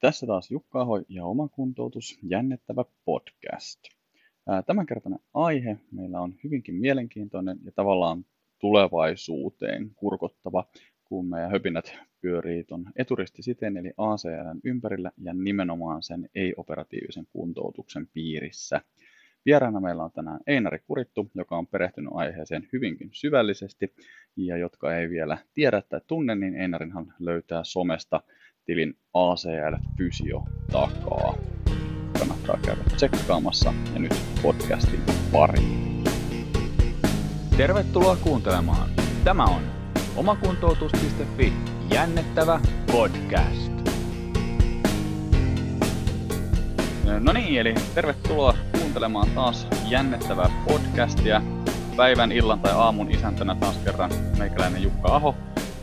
Tässä taas Jukka Aho ja Oma kuntoutus, jännittävä podcast. Tämänkertainen aihe meillä on hyvinkin mielenkiintoinen ja tavallaan tulevaisuuteen kurkottava, kun meidän höpinät pyörii tuon eturistisiten eli ACLn ympärillä ja nimenomaan sen ei-operatiivisen kuntoutuksen piirissä. Vieraana meillä on tänään Einari Kurittu, joka on perehtynyt aiheeseen hyvinkin syvällisesti, ja jotka ei vielä tiedä tai tunne, niin Einarinhan löytää somesta tilin ACL Fysio takaa. Kannattaa käydä tsekkaamassa ja nyt podcastin pariin. Tervetuloa kuuntelemaan. Tämä on omakuntoutus.fi jännettävä podcast. No niin, eli tervetuloa kuuntelemaan taas jännettävää podcastia. Päivän, illan tai aamun isäntänä taas kerran meikäläinen Jukka Aho.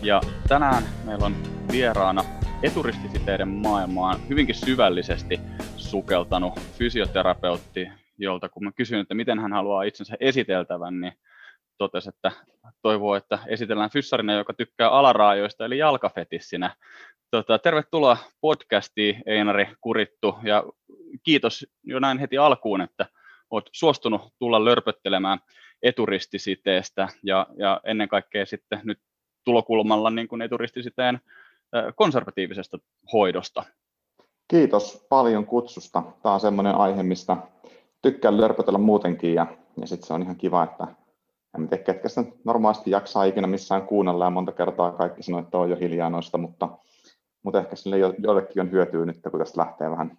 Ja tänään meillä on vieraana eturistisiteiden maailmaan hyvinkin syvällisesti sukeltanut fysioterapeutti, jolta kun mä kysyin, että miten hän haluaa itsensä esiteltävän, niin totesi, että toivoo, että esitellään fyssarina, joka tykkää alaraajoista, eli jalkafetissinä. Tota, tervetuloa podcastiin, Einari Kurittu, ja kiitos jo näin heti alkuun, että olet suostunut tulla lörpöttelemään eturistisiteestä, ja, ja ennen kaikkea sitten nyt tulokulmalla niin kuin eturistisiteen konservatiivisesta hoidosta. Kiitos paljon kutsusta. Tämä on semmoinen aihe, mistä tykkään lörpötellä muutenkin ja, ja sitten se on ihan kiva, että en tiedä, ketkä sitä normaalisti jaksaa ikinä missään kuunnella ja monta kertaa kaikki sanoo, että on jo hiljaa noista, mutta, mutta ehkä sille joillekin on hyötyä nyt, kun tästä lähtee vähän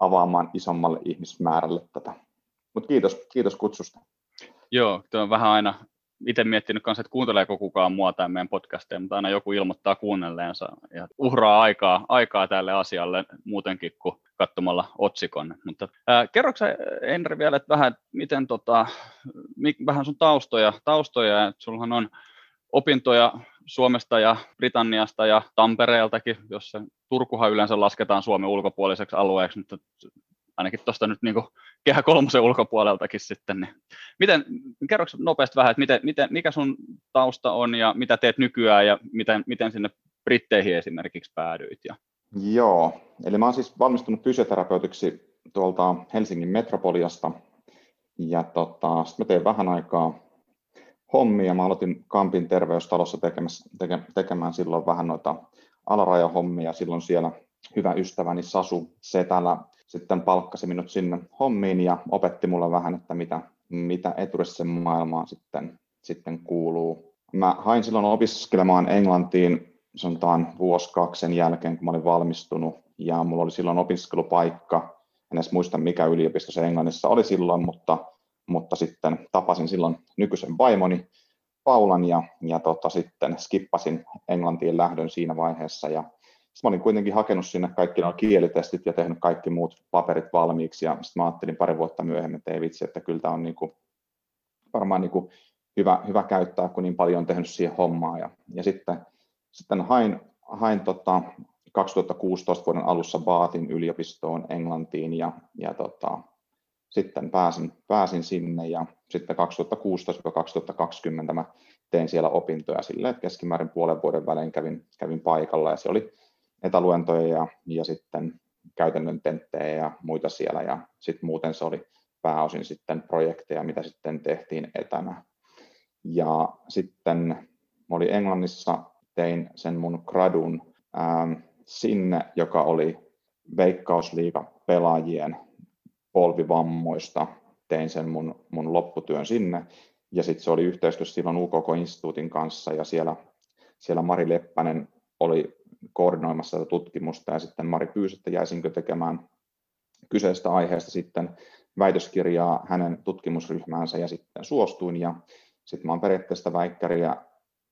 avaamaan isommalle ihmismäärälle tätä. Mutta kiitos, kiitos kutsusta. Joo, tuo on vähän aina itse miettinyt kanssa, että kuunteleeko kukaan mua tai meidän podcasteja, mutta aina joku ilmoittaa kuunnelleensa ja uhraa aikaa, aikaa tälle asialle muutenkin kuin katsomalla otsikon. Mutta ää, kerroksä Henri vielä, että vähän, miten tota, vähän sun taustoja, taustoja että sullahan on opintoja Suomesta ja Britanniasta ja Tampereeltakin, jossa Turkuhan yleensä lasketaan Suomen ulkopuoliseksi alueeksi, mutta ainakin tuosta nyt niin kehä kolmosen ulkopuoleltakin sitten. Niin. Miten, kerroks nopeasti vähän, että miten, miten, mikä sun tausta on ja mitä teet nykyään ja miten, miten sinne Britteihin esimerkiksi päädyit? Ja... Joo, eli mä oon siis valmistunut fysioterapeutiksi tuolta Helsingin metropoliasta ja tota, sitten mä tein vähän aikaa hommia. Mä aloitin Kampin terveystalossa tekemään silloin vähän noita alarajahommia. Silloin siellä hyvä ystäväni Sasu Setälä sitten palkkasi minut sinne hommiin ja opetti mulle vähän, että mitä, mitä eturisen maailmaan sitten, sitten kuuluu. Mä hain silloin opiskelemaan Englantiin sanotaan vuosi kaksi sen jälkeen, kun mä olin valmistunut, ja mulla oli silloin opiskelupaikka, en edes muista mikä yliopisto se Englannissa oli silloin, mutta, mutta sitten tapasin silloin nykyisen vaimoni Paulan ja, ja tota, sitten skippasin Englantiin lähdön siinä vaiheessa. Ja sitten mä olin kuitenkin hakenut sinne kaikki nuo kielitestit ja tehnyt kaikki muut paperit valmiiksi. Ja sitten mä ajattelin pari vuotta myöhemmin, että ei vitsi, että kyllä tämä on niin kuin, varmaan niin kuin hyvä, hyvä käyttää, kun niin paljon on tehnyt siihen hommaa. Ja, ja sitten, sitten hain, hain tota 2016 vuoden alussa Baatin yliopistoon Englantiin ja, ja tota, sitten pääsin, pääsin sinne ja sitten 2016-2020 mä tein siellä opintoja silleen, että keskimäärin puolen vuoden välein kävin, kävin paikalla ja se oli etäluentoja ja, ja sitten käytännön tenttejä ja muita siellä ja sitten muuten se oli pääosin sitten projekteja, mitä sitten tehtiin etänä. Ja sitten oli Englannissa, tein sen mun gradun ähm, sinne, joka oli Veikkausliiga pelaajien polvivammoista. Tein sen mun, mun lopputyön sinne. Ja sitten se oli yhteistyössä silloin UKK-instituutin kanssa ja siellä, siellä Mari Leppänen oli koordinoimassa tätä tutkimusta. Ja sitten Mari pyysi, että jäisinkö tekemään kyseistä aiheesta sitten väitöskirjaa hänen tutkimusryhmäänsä. Ja sitten suostuin ja sitten olen periaatteessa väikkäriä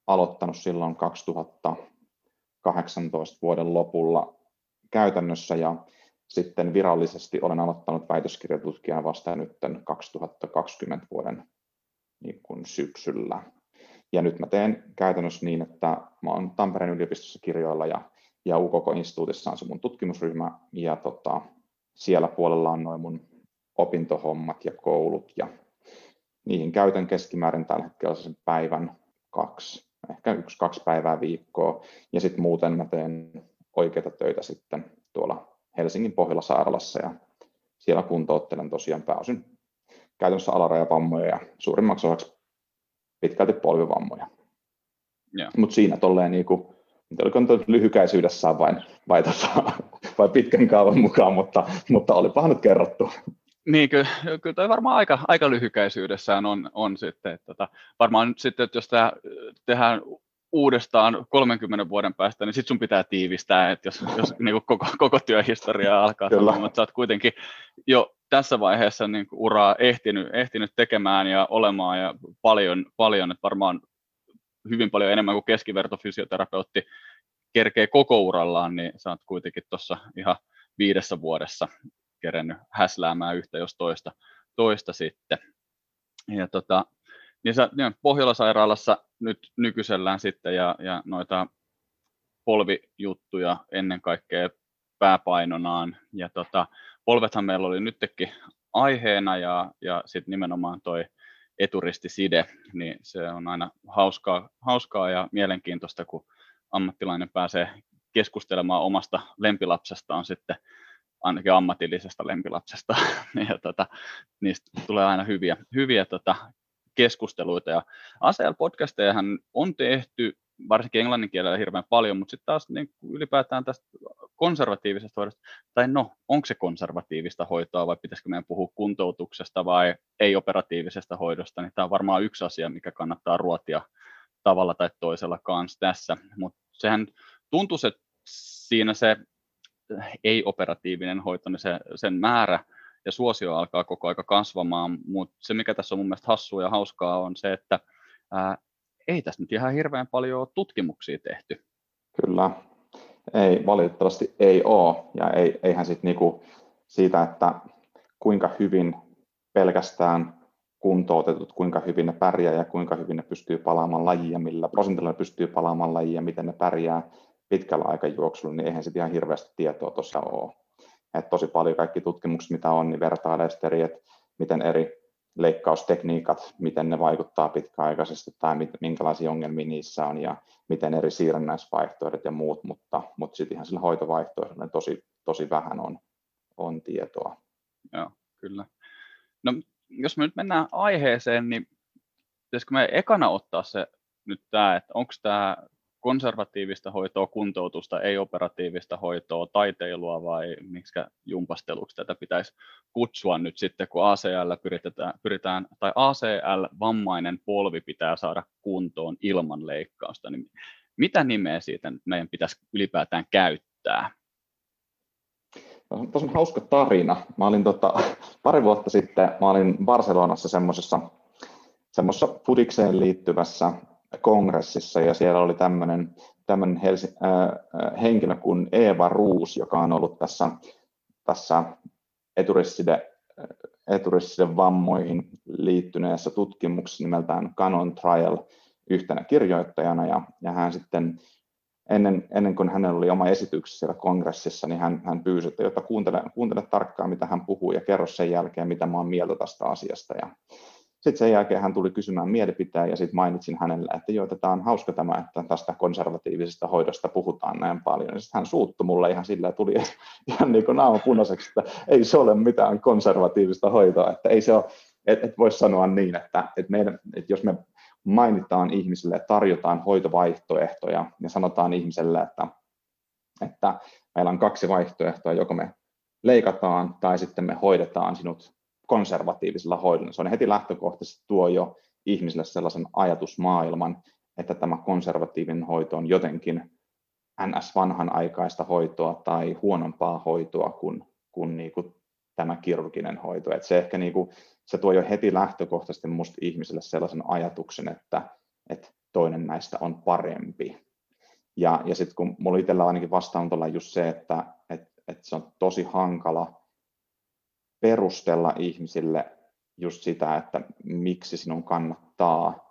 aloittanut silloin 2018 vuoden lopulla käytännössä. Ja sitten virallisesti olen aloittanut väitöskirjatutkijana vasta nyt 2020 vuoden niin kuin syksyllä. Ja nyt mä teen käytännössä niin, että mä oon Tampereen yliopistossa kirjoilla ja, ja UKK-instituutissa on se mun tutkimusryhmä ja tota, siellä puolella on noin mun opintohommat ja koulut ja niihin käytän keskimäärin tällä hetkellä sen päivän kaksi, ehkä yksi, kaksi päivää viikkoa. Ja sitten muuten mä teen oikeita töitä sitten tuolla Helsingin Pohjola-sairaalassa ja siellä kuntouttelen tosiaan pääosin käytännössä alarajavammoja ja suurimmaksi osaksi pitkälti polvivammoja. Mutta siinä tolleen niin kuin, oliko nyt lyhykäisyydessään vain, vai, tota, vai pitkän kaavan mukaan, mutta, mutta olipahan nyt kerrottu. Niin, kyllä, kyllä toi varmaan aika, aika lyhykäisyydessään on, on sitten. Että, tota, varmaan sitten, että jos tämä tehdään uudestaan 30 vuoden päästä, niin sitten sun pitää tiivistää, että jos, jos niin kuin koko, koko työhistoria alkaa sanoa, mutta sä oot kuitenkin jo tässä vaiheessa niin kuin uraa ehtinyt, ehtinyt tekemään ja olemaan ja paljon, paljon että varmaan hyvin paljon enemmän kuin keskivertofysioterapeutti kerkee koko urallaan, niin sä oot kuitenkin tuossa ihan viidessä vuodessa kerennyt häsläämään yhtä jos toista, toista sitten. Ja tota, niin sä niin Pohjola-sairaalassa nyt nykyisellään sitten ja, ja noita polvijuttuja ennen kaikkea pääpainonaan. Ja tota, polvethan meillä oli nytkin aiheena ja, ja sitten nimenomaan toi eturistiside, niin se on aina hauskaa, hauskaa ja mielenkiintoista, kun ammattilainen pääsee keskustelemaan omasta lempilapsestaan sitten ainakin ammatillisesta lempilapsesta, ja tota, niistä tulee aina hyviä, hyviä tota, keskusteluita. Ja ACL-podcastejahan on tehty varsinkin englannin kielellä hirveän paljon, mutta sitten taas niin ylipäätään tästä konservatiivisesta hoidosta, tai no, onko se konservatiivista hoitoa vai pitäisikö meidän puhua kuntoutuksesta vai ei-operatiivisesta hoidosta, niin tämä on varmaan yksi asia, mikä kannattaa ruotia tavalla tai toisella kanssa tässä, mutta sehän tuntuu, että siinä se ei-operatiivinen hoito, niin se, sen määrä ja suosio alkaa koko aika kasvamaan, mutta se mikä tässä on mun mielestä hassua ja hauskaa on se, että ää, ei tässä nyt ihan hirveän paljon tutkimuksia tehty. Kyllä, ei, valitettavasti ei ole, ja ei, eihän sitten niinku siitä, että kuinka hyvin pelkästään kuntoutetut, kuinka hyvin ne pärjää ja kuinka hyvin ne pystyy palaamaan lajia, millä prosentilla ne pystyy palaamaan lajia, miten ne pärjää pitkällä aikajuoksulla, niin eihän sitten ihan hirveästi tietoa tosiaan ole. Et tosi paljon kaikki tutkimukset, mitä on, niin vertailee eri, että miten eri leikkaustekniikat, miten ne vaikuttaa pitkäaikaisesti tai mit, minkälaisia ongelmia niissä on ja miten eri siirrännäisvaihtoehdot ja muut, mutta, mutta sitten ihan sillä hoitovaihtoehdolla tosi, tosi vähän on, on tietoa. Joo, kyllä. No, jos me nyt mennään aiheeseen, niin pitäisikö me ekana ottaa se nyt tämä, että onko tämä konservatiivista hoitoa, kuntoutusta, ei-operatiivista hoitoa, taiteilua vai miksi jumpasteluksi tätä pitäisi kutsua nyt sitten, kun ACL pyritään, pyritään tai ACL-vammainen polvi pitää saada kuntoon ilman leikkausta, niin mitä nimeä siitä meidän pitäisi ylipäätään käyttää? Tuossa on hauska tarina. Mä olin tota, pari vuotta sitten, mä olin Barcelonassa semmoisessa semmoisessa fudikseen liittyvässä kongressissa ja siellä oli tämmöinen, Helsi, äh, henkilö kuin Eeva Ruus, joka on ollut tässä, tässä eturisside, eturisside vammoihin liittyneessä tutkimuksessa nimeltään Canon Trial yhtenä kirjoittajana ja, ja hän sitten ennen, ennen kuin hänellä oli oma esityksessä siellä kongressissa, niin hän, hän pyysi, että jotta kuuntele, kuuntele tarkkaan, mitä hän puhuu ja kerro sen jälkeen, mitä mä oon mieltä tästä asiasta. Ja sitten sen jälkeen hän tuli kysymään mielipiteen ja sitten mainitsin hänelle, että joo, tämä on hauska tämä, että tästä konservatiivisesta hoidosta puhutaan näin paljon. Sitten hän suuttui mulle ihan sillä tuli ihan niin kuin naama punaiseksi, että ei se ole mitään konservatiivista hoitoa, että ei se ole, et, et voisi sanoa niin, että, et meidän, et jos me mainitaan ihmisille, tarjotaan hoitovaihtoehtoja ja sanotaan ihmiselle, että, että meillä on kaksi vaihtoehtoa, joko me leikataan tai sitten me hoidetaan sinut konservatiivisella hoidolla. Se on heti lähtökohtaisesti tuo jo ihmisille sellaisen ajatusmaailman, että tämä konservatiivinen hoito on jotenkin ns. vanhanaikaista hoitoa tai huonompaa hoitoa kuin, kuin, niin kuin tämä kirurginen hoito. Et se ehkä niin kuin, se tuo jo heti lähtökohtaisesti musta ihmiselle sellaisen ajatuksen, että, että toinen näistä on parempi. Ja, ja sitten kun mulla itsellä ainakin vastaanotolla just se, että että että se on tosi hankala perustella ihmisille just sitä, että miksi sinun kannattaa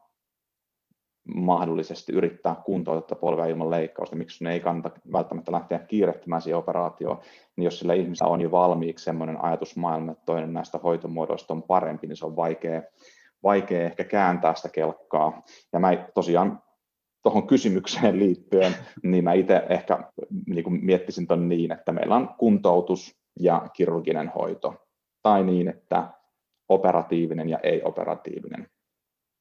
mahdollisesti yrittää kuntouttaa polvea ilman leikkausta, miksi sinun ei kannata välttämättä lähteä kiirehtimään siihen operaatioon, niin jos sillä ihmisellä on jo valmiiksi sellainen ajatusmaailma, että toinen näistä hoitomuodoista on parempi, niin se on vaikea, vaikea ehkä kääntää sitä kelkkaa. Ja mä tosiaan tuohon kysymykseen liittyen, niin mä itse ehkä niin miettisin ton niin, että meillä on kuntoutus ja kirurginen hoito, tai niin, että operatiivinen ja ei-operatiivinen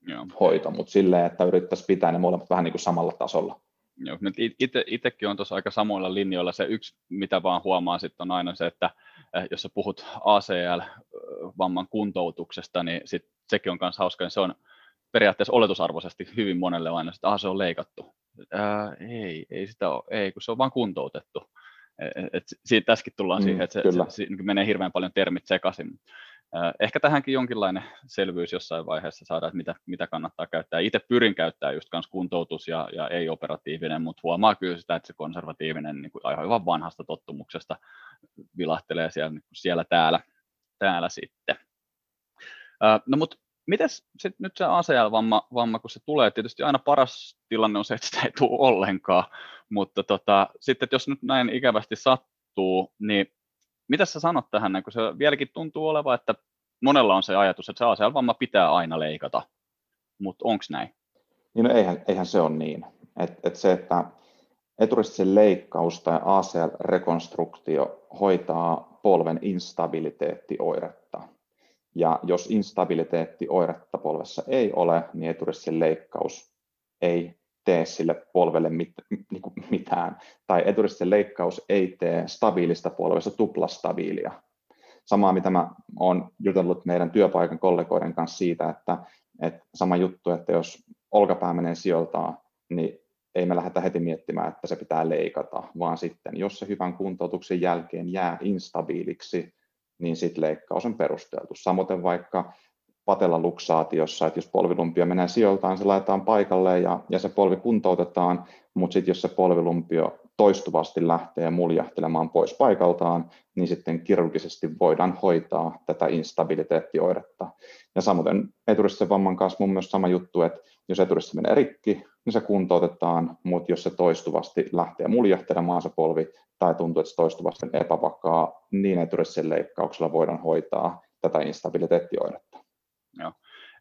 Joo. hoito, mutta silleen, että yrittäisiin pitää ne molemmat vähän niin kuin samalla tasolla. Joo, nyt ite, itsekin on tuossa aika samoilla linjoilla. Se yksi, mitä vaan huomaa sitten on aina se, että eh, jos sä puhut ACL-vamman kuntoutuksesta, niin sit sekin on myös hauska, niin se on periaatteessa oletusarvoisesti hyvin monelle aina, että se on leikattu. Ää, ei, ei sitä ole, ei, kun se on vain kuntoutettu. Et, et, siitä tässäkin tullaan mm, siihen, että se, se, se, se menee hirveän paljon termit sekaisin. Ehkä tähänkin jonkinlainen selvyys jossain vaiheessa saada, että mitä, mitä kannattaa käyttää. Itse pyrin käyttää just kans kuntoutus ja, ja ei-operatiivinen, mutta huomaa kyllä sitä, että se konservatiivinen niin kuin aivan vanhasta tottumuksesta vilahtelee siellä, niin siellä täällä, täällä sitten. No mutta mites sit nyt se ACL-vamma, vamma, kun se tulee, tietysti aina paras tilanne on se, että sitä ei tule ollenkaan, mutta tota, sitten jos nyt näin ikävästi sattuu, niin mitä sä sanot tähän, kun se vieläkin tuntuu olevan, että monella on se ajatus, että se ACL-vamma pitää aina leikata, mutta onko näin? Niin no eihän, eihän se ole niin. Et, et se, että eturistisen leikkaus tai ACL-rekonstruktio hoitaa polven instabiliteettioiretta. Ja jos instabiliteettioiretta polvessa ei ole, niin eturistisen leikkaus ei tee sille polvelle mit, niin kuin mitään, tai eturistisen leikkaus ei tee stabiilista polvesta tuplastabiilia. Samaa, mitä mä oon jutellut meidän työpaikan kollegoiden kanssa siitä, että, että sama juttu, että jos olkapää menee sijoiltaan, niin ei me lähdetä heti miettimään, että se pitää leikata, vaan sitten, jos se hyvän kuntoutuksen jälkeen jää instabiiliksi, niin sitten leikkaus on perusteltu. Samoin vaikka patelaluksaatiossa, että jos polvilumpio menee sijoiltaan, se laitetaan paikalle ja, ja se polvi kuntoutetaan, mutta sitten jos se polvilumpio toistuvasti lähtee muljahtelemaan pois paikaltaan, niin sitten kirurgisesti voidaan hoitaa tätä instabiliteettioiretta. Ja samoin eturistisen vamman kanssa mun myös sama juttu, että jos eturissa menee rikki, niin se kuntoutetaan, mutta jos se toistuvasti lähtee muljahtelemaan se polvi tai tuntuu, että se toistuvasti epävakaa, niin eturistisen leikkauksella voidaan hoitaa tätä instabiliteettioiretta. Joo.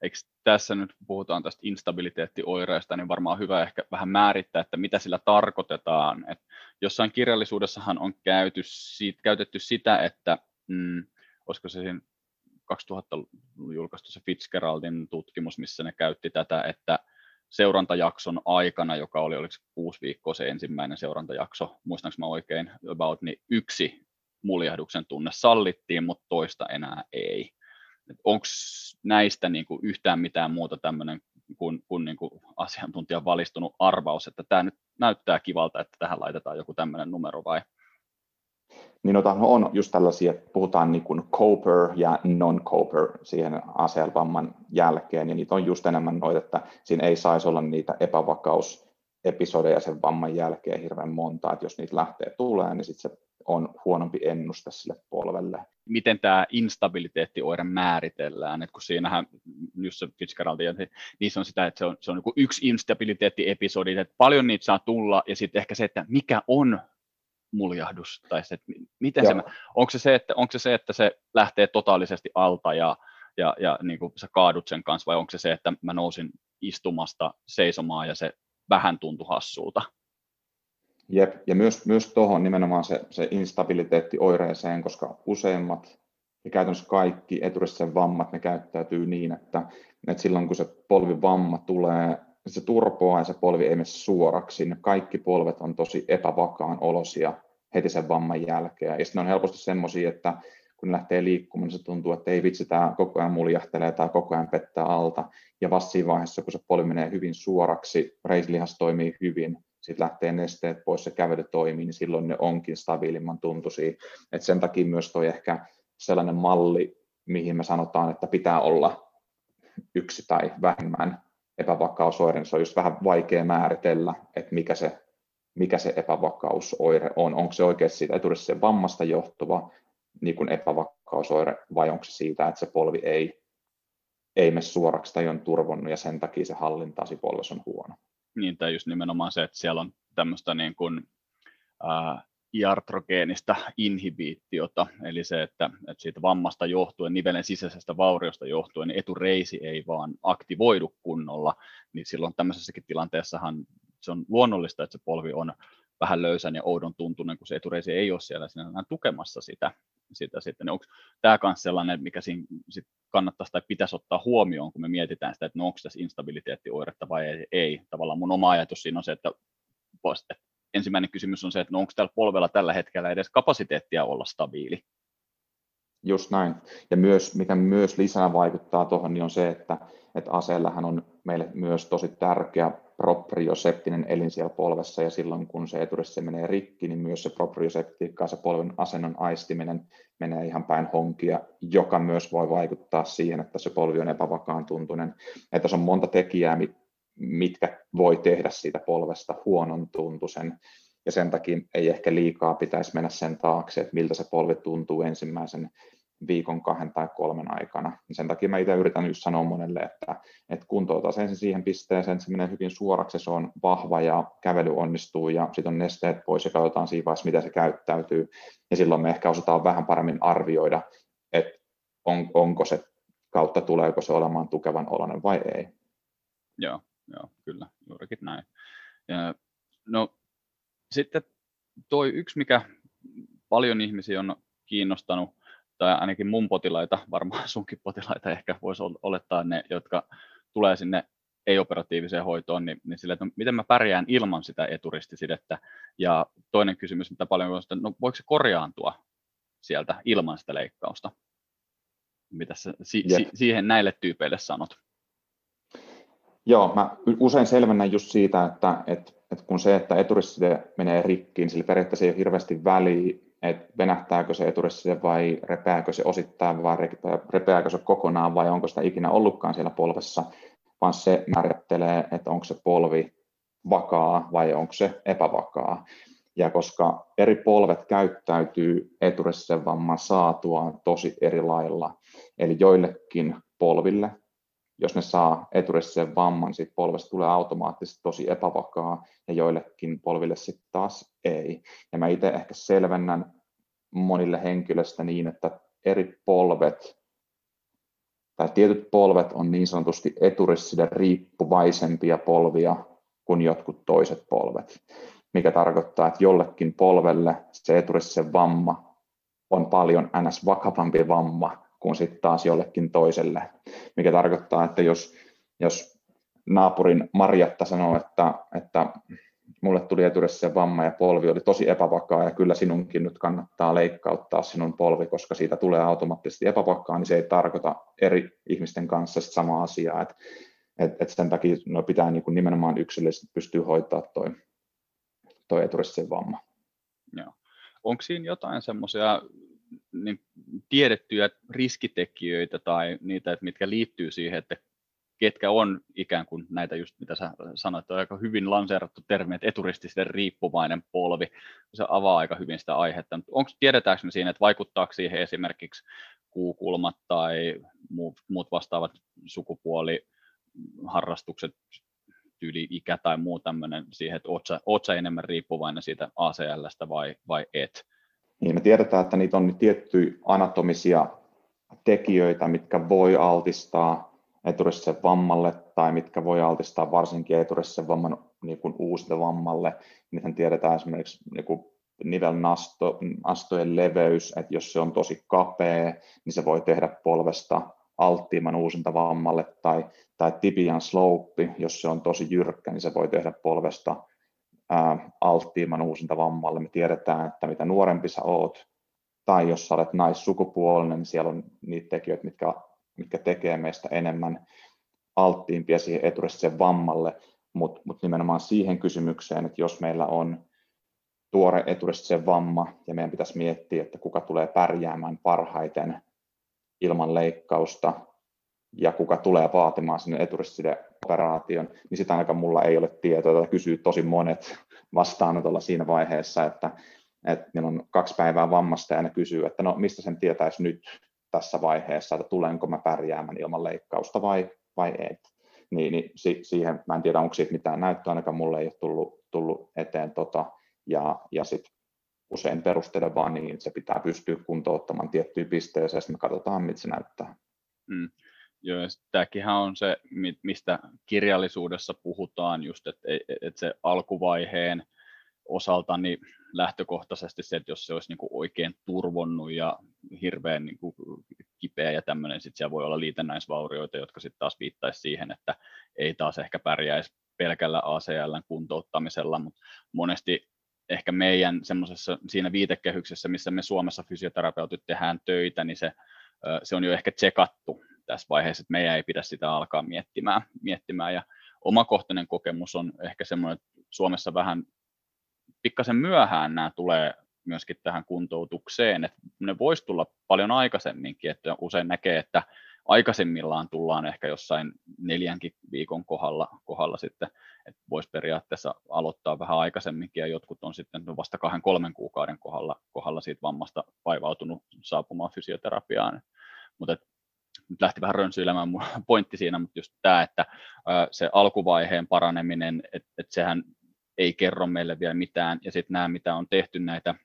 Eikö tässä nyt puhutaan tästä instabiliteettioireesta, niin varmaan hyvä ehkä vähän määrittää, että mitä sillä tarkoitetaan. Et jossain kirjallisuudessahan on käyty, siitä, käytetty sitä, että mm, olisiko se siinä 2000 julkaistu se Fitzgeraldin tutkimus, missä ne käytti tätä, että seurantajakson aikana, joka oli oliko kuusi viikkoa se ensimmäinen seurantajakso, muistanko mä oikein, about, niin yksi muljahduksen tunne sallittiin, mutta toista enää ei onko näistä niin kuin yhtään mitään muuta tämmöinen kuin, kuin, niin kuin asiantuntijan valistunut arvaus, että tämä nyt näyttää kivalta, että tähän laitetaan joku tämmöinen numero vai? Niin no, on just tällaisia, puhutaan niin kuin coper ja non-coper siihen ACL-vamman jälkeen, ja niitä on just enemmän noita, että siinä ei saisi olla niitä epävakausepisodeja sen vamman jälkeen hirveän monta, että jos niitä lähtee tulee, niin sitten se on huonompi ennuste sille polvelle. Miten tämä instabiliteettioire määritellään, että kun siinähän just se Fitzgerald, niin se on sitä, että se on, se on niin yksi instabiliteettiepisodi, että paljon niitä saa tulla, ja sitten ehkä se, että mikä on muljahdus, tai se, että miten se, onko se se, että, onko se se, että se lähtee totaalisesti alta ja, ja, ja niin kuin sä kaadut sen kanssa, vai onko se se, että mä nousin istumasta seisomaan ja se vähän tuntui hassulta? Jep, ja myös, myös tuohon nimenomaan se, se instabiliteetti oireeseen, koska useimmat ja käytännössä kaikki eturisten vammat, ne käyttäytyy niin, että, että silloin kun se polvivamma tulee, se turpoaa ja se polvi ei mene suoraksi, niin kaikki polvet on tosi epävakaan olosia heti sen vamman jälkeen. Ja sitten on helposti semmoisia, että kun ne lähtee liikkumaan, niin se tuntuu, että ei vitsi, tämä koko ajan muljahtelee tai koko ajan pettää alta. Ja vasta siinä vaiheessa, kun se polvi menee hyvin suoraksi, reislihas toimii hyvin, sitten lähtee nesteet pois ja kävely toimii, niin silloin ne onkin stabiilimman tuntuisia. Et sen takia myös toi ehkä sellainen malli, mihin me sanotaan, että pitää olla yksi tai vähemmän epävakausoire, niin se on just vähän vaikea määritellä, että mikä se, mikä se epävakausoire on. Onko se oikeasti siitä etuudessa vammasta johtuva niin kuin epävakausoire vai onko se siitä, että se polvi ei, ei mene suoraksi tai on turvonnut ja sen takia se hallinta polvessa on huono niin, tai just nimenomaan se, että siellä on tämmöistä niin kuin, ää, iatrogeenista inhibiitiota, eli se, että, että siitä vammasta johtuen, nivelen sisäisestä vauriosta johtuen, niin etureisi ei vaan aktivoidu kunnolla, niin silloin tämmöisessäkin tilanteessahan se on luonnollista, että se polvi on vähän löysän ja oudon tuntunen, kun se etureisi ei ole siellä sinällään tukemassa sitä. sitä sitten. Onko tämä myös sellainen, mikä siinä sit kannattaisi tai pitäisi ottaa huomioon, kun me mietitään sitä, että no onko tässä instabiliteettioiretta vai ei. Tavallaan mun oma ajatus siinä on se, että ensimmäinen kysymys on se, että no onko tällä polvella tällä hetkellä edes kapasiteettia olla stabiili. Just näin. Ja myös, mikä myös lisää vaikuttaa tuohon, niin on se, että, että aseellahan on meille myös tosi tärkeä proprioseptinen elin siellä polvessa, ja silloin kun se eturissa menee rikki, niin myös se proprioseptiikka, se polven asennon aistiminen menee ihan päin honkia, joka myös voi vaikuttaa siihen, että se polvi on epävakaan tuntunen. Että tässä on monta tekijää, mitkä voi tehdä siitä polvesta huonon tuntuisen, ja sen takia ei ehkä liikaa pitäisi mennä sen taakse, että miltä se polvi tuntuu ensimmäisen viikon, kahden tai kolmen aikana. Sen takia mä itse yritän just sanoa monelle, että, että kuntouta sen siihen pisteeseen, että se menee hyvin suoraksi, se on vahva ja kävely onnistuu ja sitten on nesteet pois ja katsotaan siinä vaiheessa, miten se käyttäytyy. Ja silloin me ehkä osataan vähän paremmin arvioida, että on, onko se kautta, tuleeko se olemaan tukevan oloinen vai ei. Joo, joo kyllä, juurikin näin. Ja, no sitten toi yksi, mikä paljon ihmisiä on kiinnostanut, tai ainakin mun potilaita, varmaan sunkin potilaita ehkä voisi olettaa ne, jotka tulee sinne ei-operatiiviseen hoitoon, niin, niin sille, että no, miten mä pärjään ilman sitä eturistisidettä. Ja toinen kysymys, mitä paljon on, että no, voiko se korjaantua sieltä ilman sitä leikkausta? Mitä sä si- si- siihen näille tyypeille sanot? Joo, mä usein selvennän just siitä, että, että, että kun se, että eturistide menee rikkiin, sillä periaatteessa ei ole hirveästi väliä, että venähtääkö se eturistide vai repeääkö se osittain vai repeääkö se kokonaan vai onko sitä ikinä ollutkaan siellä polvessa, vaan se määrittelee, että onko se polvi vakaa vai onko se epävakaa. Ja koska eri polvet käyttäytyy eturistisen vamman saatuaan tosi eri lailla, eli joillekin polville jos ne saa eturistisen vamman, siitä polvesta tulee automaattisesti tosi epävakaa ja joillekin polville sitten taas ei. Ja mä itse ehkä selvennän monille henkilöistä niin, että eri polvet tai tietyt polvet on niin sanotusti eturissiden riippuvaisempia polvia kuin jotkut toiset polvet, mikä tarkoittaa, että jollekin polvelle se eturissisen vamma on paljon ns. vakavampi vamma kuin sitten taas jollekin toiselle, mikä tarkoittaa, että jos, jos naapurin Marjatta sanoo, että, että mulle tuli eturissa vamma ja polvi oli tosi epävakaa ja kyllä sinunkin nyt kannattaa leikkauttaa sinun polvi, koska siitä tulee automaattisesti epävakaa, niin se ei tarkoita eri ihmisten kanssa samaa asiaa. Et, et, et sen takia no pitää niin kuin nimenomaan yksilöllisesti pystyä hoitaa toi, toi eturissa vamma. Joo. Onko siinä jotain semmoisia niin tiedettyjä riskitekijöitä tai niitä, että mitkä liittyy siihen, että ketkä on ikään kuin näitä just mitä sä sanoit, on aika hyvin lanseerattu termi, että eturististen riippuvainen polvi, se avaa aika hyvin sitä aihetta. Onko, tiedetäänkö me siinä, että vaikuttaako siihen esimerkiksi kuukulmat tai muut, muut vastaavat sukupuoliharrastukset, tyyli ikä tai muu tämmöinen siihen, että oot sä, oot sä enemmän riippuvainen siitä ACLstä vai, vai et? Niin me tiedetään, että niitä on tiettyjä anatomisia tekijöitä, mitkä voi altistaa eturissisen vammalle tai mitkä voi altistaa varsinkin eturissisen vamman niin kuin vammalle. Niitä tiedetään esimerkiksi niin kuin nivelnastojen leveys, että jos se on tosi kapea, niin se voi tehdä polvesta alttiimman vammalle tai, tai tibian slope, jos se on tosi jyrkkä, niin se voi tehdä polvesta alttiimman uusinta vammalle. Me tiedetään, että mitä nuorempi sä oot, tai jos sä olet naissukupuolinen, niin siellä on niitä tekijöitä, mitkä, mitkä tekee meistä enemmän alttiimpia siihen eturistiseen vammalle, mutta mut nimenomaan siihen kysymykseen, että jos meillä on tuore eturistisen vamma ja meidän pitäisi miettiä, että kuka tulee pärjäämään parhaiten ilman leikkausta ja kuka tulee vaatimaan sinne eturistisen operaation, niin sitä ainakaan mulla ei ole tietoa. Tätä kysyy tosi monet vastaanotolla siinä vaiheessa, että, että niillä on kaksi päivää vammasta ja ne kysyy, että no mistä sen tietäisi nyt tässä vaiheessa, että tulenko mä pärjäämään ilman leikkausta vai, vai ei. Niin, niin si, siihen mä en tiedä, onko siitä mitään näyttöä, ainakaan mulle ei ole tullut, tullut eteen tota, ja, ja sitten usein perustelen vaan niin, että se pitää pystyä kuntouttamaan tiettyyn pisteeseen, ja sitten me katsotaan, mitä se näyttää. Mm Joo, on se, mistä kirjallisuudessa puhutaan, just, että, että se alkuvaiheen osalta niin lähtökohtaisesti se, että jos se olisi niin kuin oikein turvonnut ja hirveän niin kuin kipeä ja tämmöinen, sitten siellä voi olla liitännäisvaurioita, jotka sitten taas viittaisi siihen, että ei taas ehkä pärjäisi pelkällä ACL kuntouttamisella, mutta monesti ehkä meidän semmoisessa siinä viitekehyksessä, missä me Suomessa fysioterapeutit tehdään töitä, niin se, se on jo ehkä tsekattu tässä vaiheessa, että meidän ei pidä sitä alkaa miettimään, miettimään. ja omakohtainen kokemus on ehkä semmoinen, että Suomessa vähän pikkasen myöhään nämä tulee myöskin tähän kuntoutukseen, että ne voisi tulla paljon aikaisemminkin, että usein näkee, että aikaisemmillaan tullaan ehkä jossain neljänkin viikon kohdalla, kohdalla sitten, että voisi periaatteessa aloittaa vähän aikaisemminkin ja jotkut on sitten vasta kahden kolmen kuukauden kohdalla, kohdalla siitä vammasta vaivautunut saapumaan fysioterapiaan. Mutta nyt lähti vähän rönsyilemään mun pointti siinä, mutta just tämä, että se alkuvaiheen paraneminen, että, että sehän ei kerro meille vielä mitään, ja sitten nämä, mitä on tehty näitä,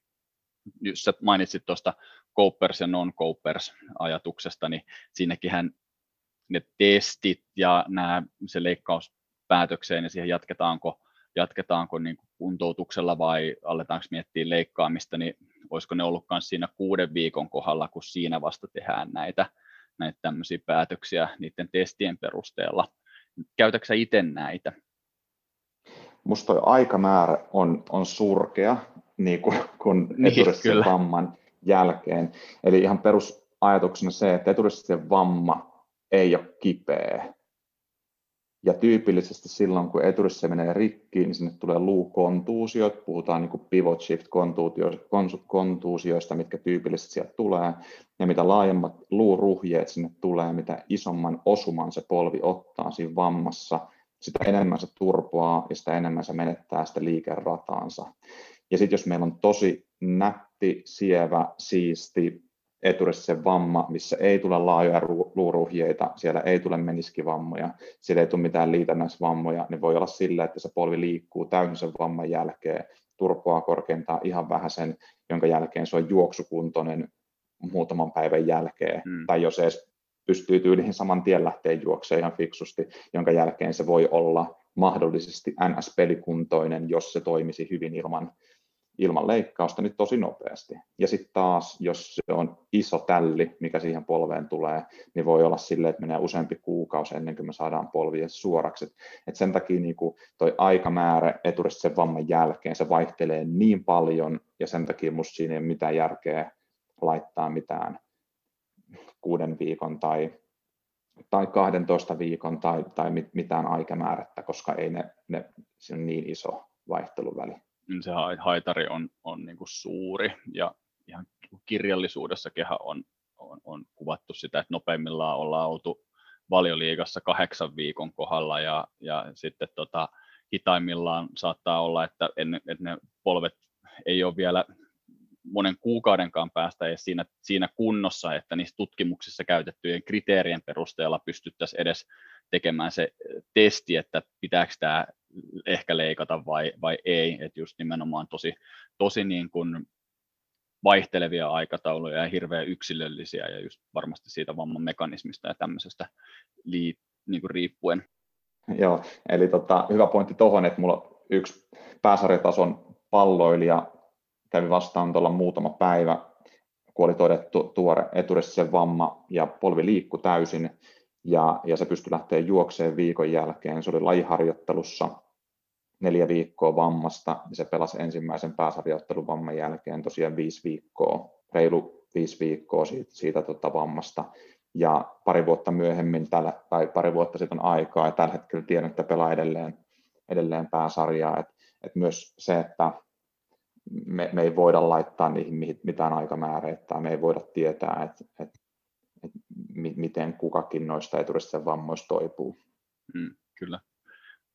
jos sä mainitsit tuosta Coopers ja non-Coopers ajatuksesta, niin siinäkinhän ne testit ja nämä, se leikkaus päätökseen ja siihen jatketaanko, jatketaanko niin kuin kuntoutuksella vai aletaanko miettiä leikkaamista, niin olisiko ne ollut myös siinä kuuden viikon kohdalla, kun siinä vasta tehdään näitä, näitä tämmöisiä päätöksiä niiden testien perusteella. Käytätkö itse näitä? Musta toi aikamäärä on, on surkea niin kuin, kun niin, vamman jälkeen. Eli ihan perusajatuksena se, että eturistisen vamma ei ole kipeä. Ja tyypillisesti silloin, kun eturissa menee rikki, niin sinne tulee luukontuusiot, puhutaan niin pivot shift kontuusioista, mitkä tyypillisesti sieltä tulee. Ja mitä laajemmat luuruhjeet sinne tulee, mitä isomman osuman se polvi ottaa siinä vammassa, sitä enemmän se turpoaa ja sitä enemmän se menettää sitä liikerataansa. Ja sitten jos meillä on tosi nätti, sievä, siisti, eturissa vamma, missä ei tule laajoja luuruhjeita, siellä ei tule meniskivammoja, siellä ei tule mitään liitännäisvammoja, niin voi olla sillä, että se polvi liikkuu täysin sen vamman jälkeen, turpoaa korkeintaan ihan vähän sen, jonka jälkeen se on juoksukuntoinen muutaman päivän jälkeen, hmm. tai jos edes pystyy tyyliin saman tien lähteä juoksemaan ihan fiksusti, jonka jälkeen se voi olla mahdollisesti NS-pelikuntoinen, jos se toimisi hyvin ilman ilman leikkausta niin tosi nopeasti. Ja sitten taas, jos se on iso tälli, mikä siihen polveen tulee, niin voi olla silleen, että menee useampi kuukausi ennen kuin me saadaan polvien suoraksi. Et, sen takia niin toi aikamäärä eturista sen vamman jälkeen, se vaihtelee niin paljon, ja sen takia musta siinä ei ole mitään järkeä laittaa mitään kuuden viikon tai, tai 12 viikon tai, tai mitään aikamäärättä, koska ei ne, ne, se on niin iso vaihteluväli. Niin se haitari on, on niin kuin suuri ja ihan kirjallisuudessakin on, on, on kuvattu sitä, että nopeimmillaan ollaan oltu valioliigassa kahdeksan viikon kohdalla ja, ja sitten tota, hitaimmillaan saattaa olla, että, en, että ne polvet ei ole vielä monen kuukaudenkaan päästä edes siinä, siinä kunnossa, että niissä tutkimuksissa käytettyjen kriteerien perusteella pystyttäisiin edes tekemään se testi, että pitääkö tämä ehkä leikata vai, vai ei, että just nimenomaan tosi, tosi niin kuin vaihtelevia aikatauluja ja hirveän yksilöllisiä ja just varmasti siitä vamman mekanismista ja tämmöisestä lii, niin kuin riippuen. Joo, eli tota, hyvä pointti tuohon, että mulla yksi pääsarjatason palloilija kävi vastaan tuolla muutama päivä, kun oli todettu tuore eturissisen vamma ja polvi liikku täysin ja, ja se pystyi lähteä juokseen viikon jälkeen. Se oli lajiharjoittelussa neljä viikkoa vammasta ja se pelasi ensimmäisen pääsarjoittelun vamman jälkeen tosiaan viisi viikkoa, reilu viisi viikkoa siitä, siitä tota vammasta. Ja pari vuotta myöhemmin, tällä, tai pari vuotta sitten on aikaa, ja tällä hetkellä tiedän, että pelaa edelleen, edelleen pääsarjaa. Et, et myös se, että me, me ei voida laittaa niihin mitään aikamäärää, tai me ei voida tietää, että, että, että miten kukakin noista eturisten vammoista toipuu. Mm, kyllä.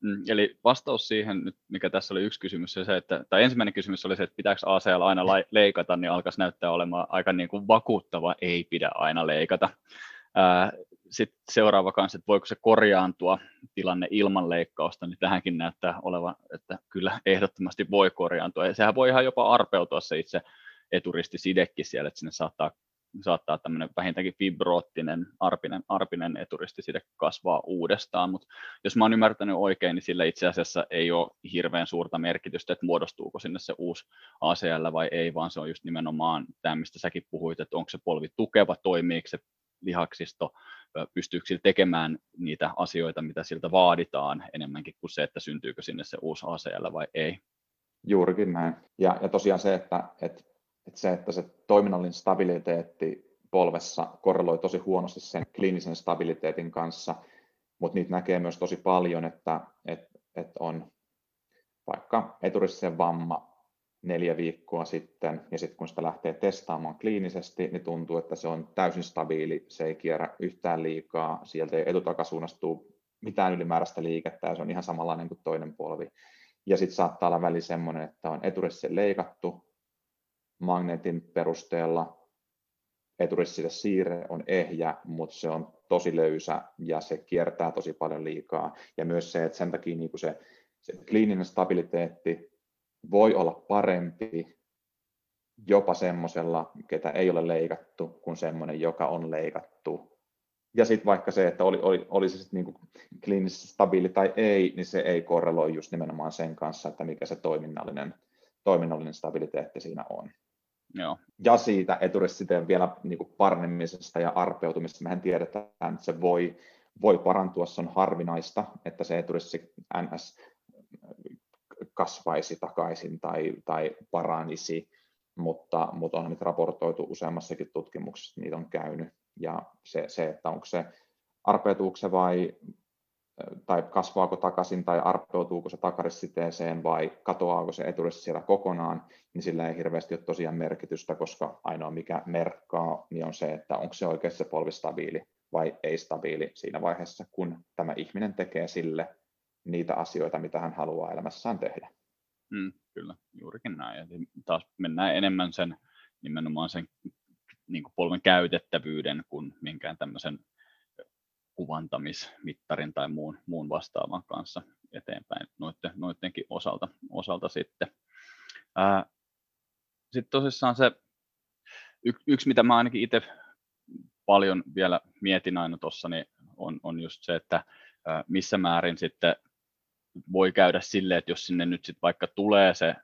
Mm, eli vastaus siihen, nyt, mikä tässä oli yksi kysymys, se, että, tai ensimmäinen kysymys oli se, että pitääkö ACL aina leikata, niin alkaisi näyttää olemaan aika niin kuin vakuuttava, ei pidä aina leikata. Sitten seuraava kanssa, että voiko se korjaantua tilanne ilman leikkausta, niin tähänkin näyttää olevan, että kyllä ehdottomasti voi korjaantua. Ja sehän voi ihan jopa arpeutua se itse eturistisidekin siellä, että sinne saattaa saattaa tämmöinen vähintäänkin fibroottinen arpinen, arpinen eturistiside kasvaa uudestaan, mutta jos mä oon ymmärtänyt oikein, niin sillä itse asiassa ei ole hirveän suurta merkitystä, että muodostuuko sinne se uusi ACL vai ei, vaan se on just nimenomaan tämä, mistä säkin puhuit, että onko se polvi tukeva, toimiiko se lihaksisto, pystyykö sillä tekemään niitä asioita, mitä siltä vaaditaan enemmänkin kuin se, että syntyykö sinne se uusi ACL vai ei. Juurikin näin. Ja, ja tosiaan se, että, että, että se, että se toiminnallinen stabiliteetti polvessa korreloi tosi huonosti sen kliinisen stabiliteetin kanssa, mutta niitä näkee myös tosi paljon, että, että, että on vaikka eturistisen vamma neljä viikkoa sitten, ja sitten kun sitä lähtee testaamaan kliinisesti, niin tuntuu, että se on täysin stabiili, se ei kierrä yhtään liikaa, sieltä ei etutakasuunnastuu mitään ylimääräistä liikettä, ja se on ihan samanlainen kuin toinen polvi. Ja sitten saattaa olla väli semmoinen, että on eturisse leikattu magneetin perusteella, eturissille siirre on ehjä, mutta se on tosi löysä ja se kiertää tosi paljon liikaa. Ja myös se, että sen takia niin se, se kliininen stabiliteetti voi olla parempi jopa semmoisella, ketä ei ole leikattu, kuin semmoinen, joka on leikattu. Ja sitten vaikka se, että oli, oli, oli se sitten niinku kliinisesti stabiili tai ei, niin se ei korreloi just nimenomaan sen kanssa, että mikä se toiminnallinen, toiminnallinen stabiliteetti siinä on. Joo. Ja siitä eturisiteen vielä niin kuin ja arpeutumisesta mehän tiedetään, että se voi, voi parantua, se on harvinaista, että se eturissi NS kasvaisi takaisin tai, tai paranisi, mutta, mutta on nyt raportoitu useammassakin tutkimuksessa, niitä on käynyt. Ja se, se että onko se arpeutuuko se vai tai kasvaako takaisin tai arpeutuuko se takarissiteeseen vai katoaako se eturissi siellä kokonaan, niin sillä ei hirveästi ole tosiaan merkitystä, koska ainoa mikä merkkaa niin on se, että onko se oikeasti se polvi stabiili vai ei stabiili siinä vaiheessa, kun tämä ihminen tekee sille niitä asioita, mitä hän haluaa elämässään tehdä. Mm, kyllä, juurikin näin. Ja taas mennään enemmän sen nimenomaan sen niin polven käytettävyyden kuin minkään tämmöisen kuvantamismittarin tai muun, muun vastaavan kanssa eteenpäin noiden, noidenkin osalta, osalta sitten. sitten tosissaan se yksi, mitä mä ainakin itse paljon vielä mietin aina tuossa, niin on, on just se, että ää, missä määrin sitten voi käydä silleen, että jos sinne nyt sitten vaikka tulee se,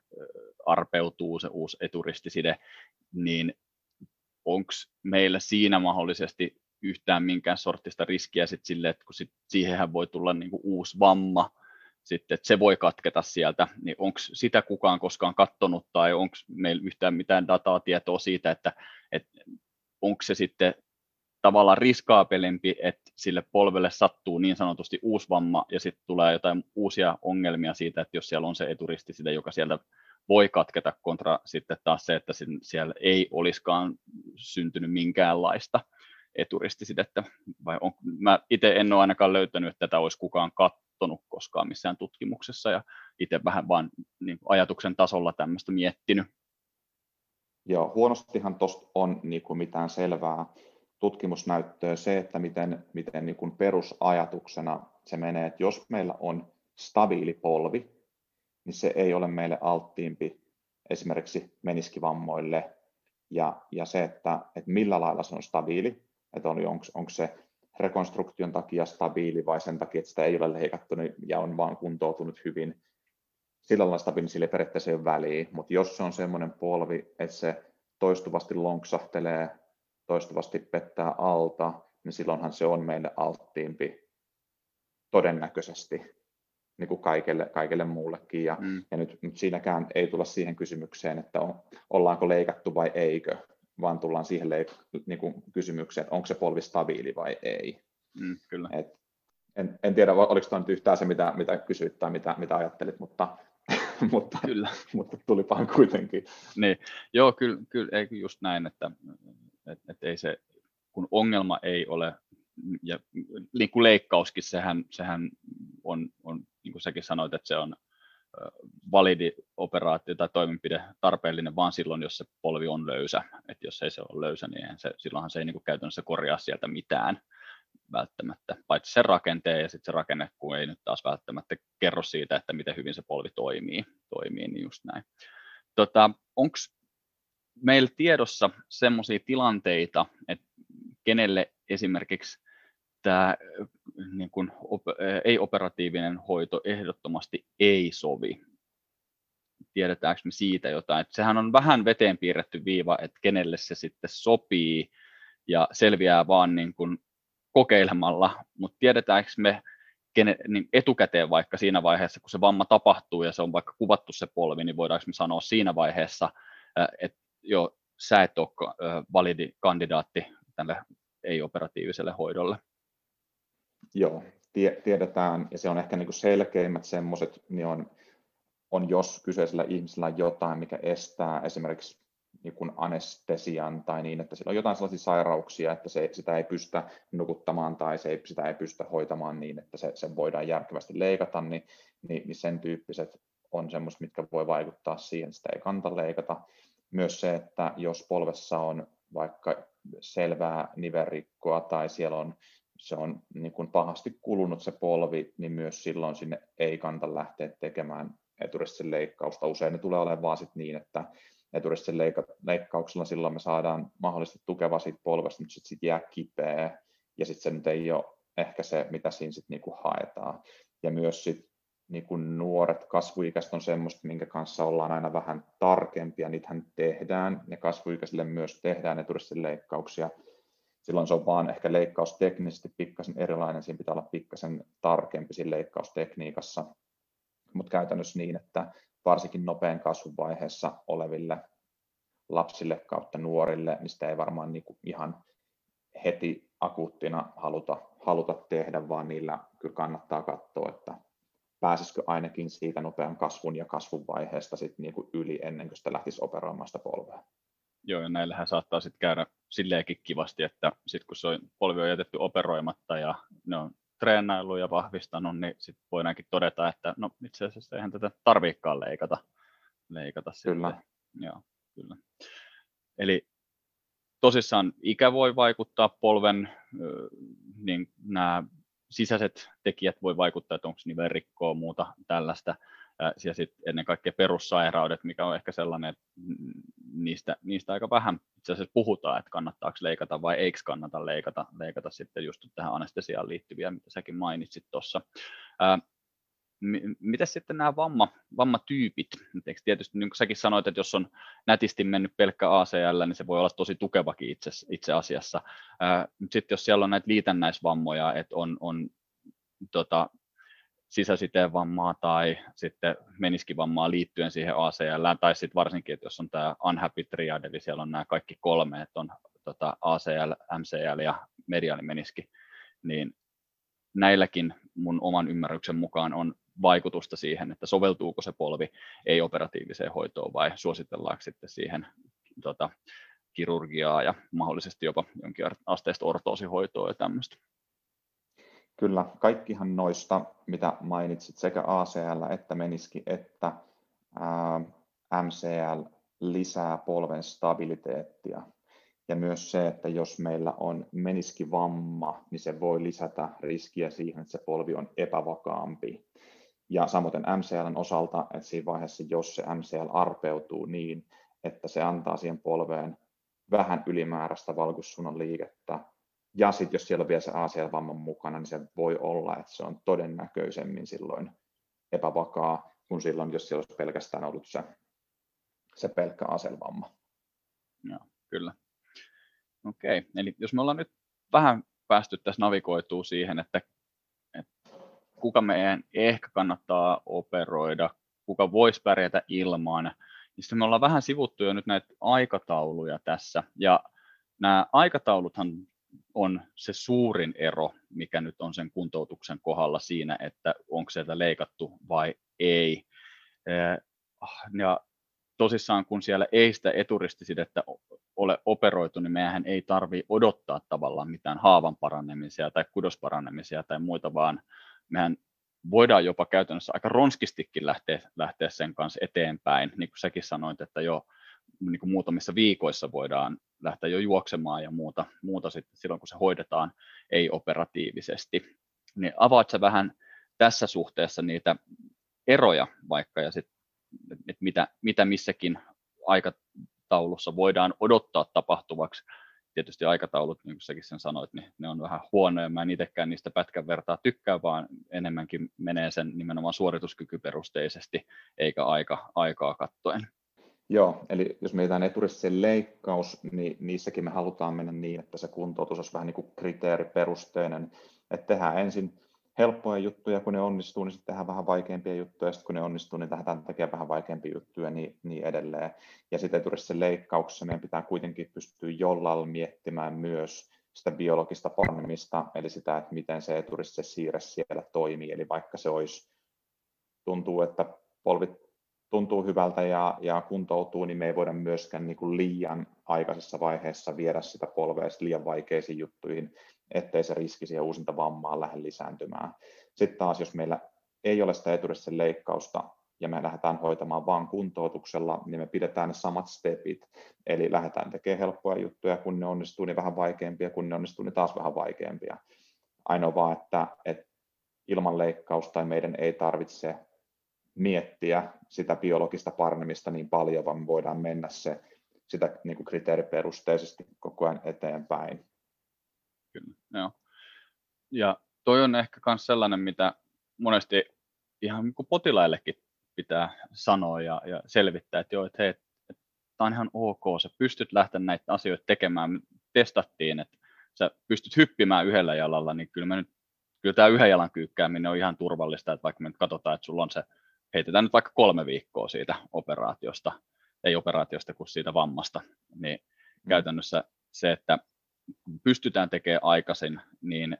arpeutuu se uusi eturistiside, niin onko meillä siinä mahdollisesti yhtään minkään sortista riskiä sitten sille, että kun sit siihenhän voi tulla niinku uusi vamma, sitten, että se voi katketa sieltä, niin onko sitä kukaan koskaan katsonut tai onko meillä yhtään mitään dataa, tietoa siitä, että, että onko se sitten tavallaan riskaapelempi, että sille polvelle sattuu niin sanotusti uusi vamma ja sitten tulee jotain uusia ongelmia siitä, että jos siellä on se eturisti sitä, joka sieltä voi katketa kontra sitten taas se, että siellä ei olisikaan syntynyt minkäänlaista eturistisidettä. Vai on, mä itse en ole ainakaan löytänyt, että tätä olisi kukaan katsonut koskaan missään tutkimuksessa ja itse vähän vaan niin ajatuksen tasolla tämmöistä miettinyt. Joo, huonostihan tuosta on niin kuin mitään selvää tutkimusnäyttöä se, että miten, miten niin kuin perusajatuksena se menee, että jos meillä on stabiili polvi, niin se ei ole meille alttiimpi esimerkiksi meniskivammoille. Ja, ja se, että, että millä lailla se on stabiili, että on, onko, onko se rekonstruktion takia stabiili vai sen takia, että sitä ei ole leikattu niin, ja on vaan kuntoutunut hyvin, sillä lailla stabiili, sillä ei periaatteessa ole väliä, mutta jos se on semmoinen polvi, että se toistuvasti lonksahtelee toistuvasti pettää alta, niin silloinhan se on meille alttiimpi todennäköisesti niin kuin kaikille, kaikille muullekin. Ja, mm. ja nyt, nyt siinäkään ei tulla siihen kysymykseen, että on, ollaanko leikattu vai eikö, vaan tullaan siihen leik- niin kuin kysymykseen, että onko se polvi stabiili vai ei. Mm, kyllä. Et, en, en tiedä, oliko tämä nyt yhtään se, mitä, mitä kysyit tai mitä, mitä ajattelit, mutta, mutta, kyllä. mutta tulipahan kuitenkin. Niin, joo, kyllä, kyllä ei just näin, että et, et ei se, kun ongelma ei ole, ja niin kuin leikkauskin, sehän, sehän on, on, niin kuin säkin sanoit, että se on validi operaatio tai toimenpide tarpeellinen vaan silloin, jos se polvi on löysä. Et jos ei se ole löysä, niin se, silloinhan se ei niin kuin käytännössä korjaa sieltä mitään välttämättä, paitsi sen rakenteen ja sitten se rakenne, kun ei nyt taas välttämättä kerro siitä, että miten hyvin se polvi toimii, toimii niin just näin. Tota, Onko meillä tiedossa semmoisia tilanteita, että kenelle esimerkiksi tämä niin kuin, ei-operatiivinen hoito ehdottomasti ei sovi. Tiedetäänkö me siitä jotain? Että sehän on vähän veteen piirretty viiva, että kenelle se sitten sopii ja selviää vaan niin kuin kokeilemalla, mutta tiedetäänkö me kene, niin etukäteen vaikka siinä vaiheessa, kun se vamma tapahtuu ja se on vaikka kuvattu se polvi, niin voidaanko me sanoa siinä vaiheessa, että jo sä et ole validi kandidaatti tälle ei-operatiiviselle hoidolle? Joo, tie, tiedetään, ja se on ehkä niin selkeimmät semmoiset, niin on, on jos kyseisellä ihmisellä on jotain, mikä estää esimerkiksi niin anestesian tai niin, että sillä on jotain sellaisia sairauksia, että se, sitä ei pystytä nukuttamaan tai se ei, sitä ei pystytä hoitamaan niin, että se, se voidaan järkevästi leikata, niin, niin, niin sen tyyppiset on semmoista, mitkä voi vaikuttaa siihen, että sitä ei kanta leikata. Myös se, että jos polvessa on vaikka selvää niverikkoa tai siellä on se on niin kuin pahasti kulunut se polvi, niin myös silloin sinne ei kanta lähteä tekemään eturistisen leikkausta. Usein ne tulee olemaan vaan sit niin, että eturistisen leikkauksella silloin me saadaan mahdollisesti tukeva siitä polvesta, mutta sitten sit jää kipeä, ja sitten se nyt ei ole ehkä se, mitä siinä sitten niinku haetaan. Ja myös sit niinku nuoret kasvuikäiset on semmoista, minkä kanssa ollaan aina vähän tarkempia, niitähän tehdään, ja kasvuikäisille myös tehdään eturistisen leikkauksia, silloin se on vaan ehkä leikkaus teknisesti pikkasen erilainen, siinä pitää olla pikkasen tarkempi siinä leikkaustekniikassa, mutta käytännössä niin, että varsinkin nopean kasvun vaiheessa oleville lapsille kautta nuorille, niin sitä ei varmaan niin kuin ihan heti akuuttina haluta, haluta tehdä, vaan niillä kyllä kannattaa katsoa, että pääsisikö ainakin siitä nopean kasvun ja kasvun vaiheesta sit niin kuin yli ennen kuin sitä lähtisi operoimaan sitä polvea. Joo, ja näillähän saattaa sitten käydä silleenkin kivasti, että sitten kun se on, polvi on jätetty operoimatta ja ne on treenailu ja vahvistanut, niin sitten voidaankin todeta, että no itse asiassa eihän tätä tarviikaan leikata. leikata kyllä. Sitten. Joo, kyllä. Eli tosissaan ikä voi vaikuttaa, polven niin nämä sisäiset tekijät voi vaikuttaa, että onko nivelrikkoa muuta tällaista ja sitten ennen kaikkea perussairaudet, mikä on ehkä sellainen, että niistä, niistä aika vähän itse asiassa puhutaan, että kannattaako leikata vai eikö kannata leikata, leikata sitten just tähän anestesiaan liittyviä, mitä säkin mainitsit tuossa. Miten sitten nämä vamma, vammatyypit? Eikö tietysti niin kuin säkin sanoit, että jos on nätisti mennyt pelkkä ACL, niin se voi olla tosi tukevakin itse, itse asiassa. Mutta sitten jos siellä on näitä liitännäisvammoja, että on, on tota, sisäsiteen vammaa tai sitten meniskivammaa liittyen siihen ACL, tai sitten varsinkin, että jos on tämä unhappy triad, eli siellä on nämä kaikki kolme, että on tota ACL, MCL ja mediaalimeniski, niin näilläkin mun oman ymmärryksen mukaan on vaikutusta siihen, että soveltuuko se polvi ei-operatiiviseen hoitoon vai suositellaanko sitten siihen tota, kirurgiaa ja mahdollisesti jopa jonkin asteista ortoosihoitoa ja tämmöistä. Kyllä, kaikkihan noista, mitä mainitsit, sekä ACL että meniski että ää, MCL lisää polven stabiliteettia. Ja myös se, että jos meillä on meniskivamma, niin se voi lisätä riskiä siihen, että se polvi on epävakaampi. Ja samoin MCLn osalta, että siinä vaiheessa, jos se MCL arpeutuu niin, että se antaa siihen polveen vähän ylimääräistä valgussuunnan liikettä, ja sitten jos siellä on vielä se ACL-vamman mukana, niin se voi olla, että se on todennäköisemmin silloin epävakaa kuin silloin, jos siellä olisi pelkästään ollut se, se pelkkä ACL-vamma. Joo, kyllä. Okei, eli jos me ollaan nyt vähän päästy tässä navigoituu siihen, että, että kuka meidän ehkä kannattaa operoida, kuka voisi pärjätä ilman, niin sitten me ollaan vähän sivuttu jo nyt näitä aikatauluja tässä, ja nämä aikatauluthan on se suurin ero, mikä nyt on sen kuntoutuksen kohdalla siinä, että onko sieltä leikattu vai ei. Ja tosissaan, kun siellä ei sitä eturistisidettä ole operoitu, niin meidän ei tarvitse odottaa tavallaan mitään haavan parannemisia tai kudosparannemisia tai muita, vaan mehän voidaan jopa käytännössä aika ronskistikin lähteä, lähteä sen kanssa eteenpäin, niin kuin säkin sanoit, että jo niin kuin muutamissa viikoissa voidaan lähteä jo juoksemaan ja muuta, muuta sitten silloin, kun se hoidetaan ei-operatiivisesti. Niin avaatko vähän tässä suhteessa niitä eroja vaikka ja sitten, että mitä, mitä missäkin aika aikataulussa voidaan odottaa tapahtuvaksi. Tietysti aikataulut, niin kuin säkin sen sanoit, niin ne on vähän huonoja. Mä en itsekään niistä pätkän vertaa tykkää, vaan enemmänkin menee sen nimenomaan suorituskykyperusteisesti, eikä aika, aikaa kattoen. Joo, eli jos mietitään eturistisen leikkaus, niin niissäkin me halutaan mennä niin, että se kuntoutus olisi vähän niin kuin kriteeriperusteinen, että tehdään ensin helppoja juttuja, kun ne onnistuu, niin sitten tehdään vähän vaikeampia juttuja, ja sitten kun ne onnistuu, niin tehdään tekemään vähän vaikeampia juttuja niin, niin edelleen. Ja sitten eturistisen leikkauksessa meidän pitää kuitenkin pystyä jollain miettimään myös sitä biologista panemista, eli sitä, että miten se eturistisen siirre siellä toimii, eli vaikka se olisi, tuntuu, että polvit tuntuu hyvältä ja, ja kuntoutuu, niin me ei voida myöskään niin kuin liian aikaisessa vaiheessa viedä sitä polvea liian vaikeisiin juttuihin, ettei se riski siihen uusinta vammaa lähde lisääntymään. Sitten taas, jos meillä ei ole sitä eturistisen leikkausta ja me lähdetään hoitamaan vain kuntoutuksella, niin me pidetään ne samat stepit. Eli lähdetään tekemään helppoja juttuja, kun ne onnistuu, niin vähän vaikeampia, kun ne onnistuu, niin taas vähän vaikeampia. Ainoa vaan, että, että ilman leikkausta meidän ei tarvitse miettiä sitä biologista paranemista niin paljon, vaan me voidaan mennä se sitä niin kuin kriteeriperusteisesti koko ajan eteenpäin. Kyllä, joo. Ja toi on ehkä myös sellainen, mitä monesti ihan niin kuin potilaillekin pitää sanoa ja, ja selvittää, että joo, että hei, tämä on ihan ok, sä pystyt lähteä näitä asioita tekemään. Me testattiin, että sä pystyt hyppimään yhdellä jalalla, niin kyllä, me nyt, kyllä tämä yhden jalan kyykkääminen on ihan turvallista, että vaikka me nyt katsotaan, että sulla on se heitetään nyt vaikka kolme viikkoa siitä operaatiosta, ei operaatiosta kuin siitä vammasta, niin mm. käytännössä se, että pystytään tekemään aikaisin, niin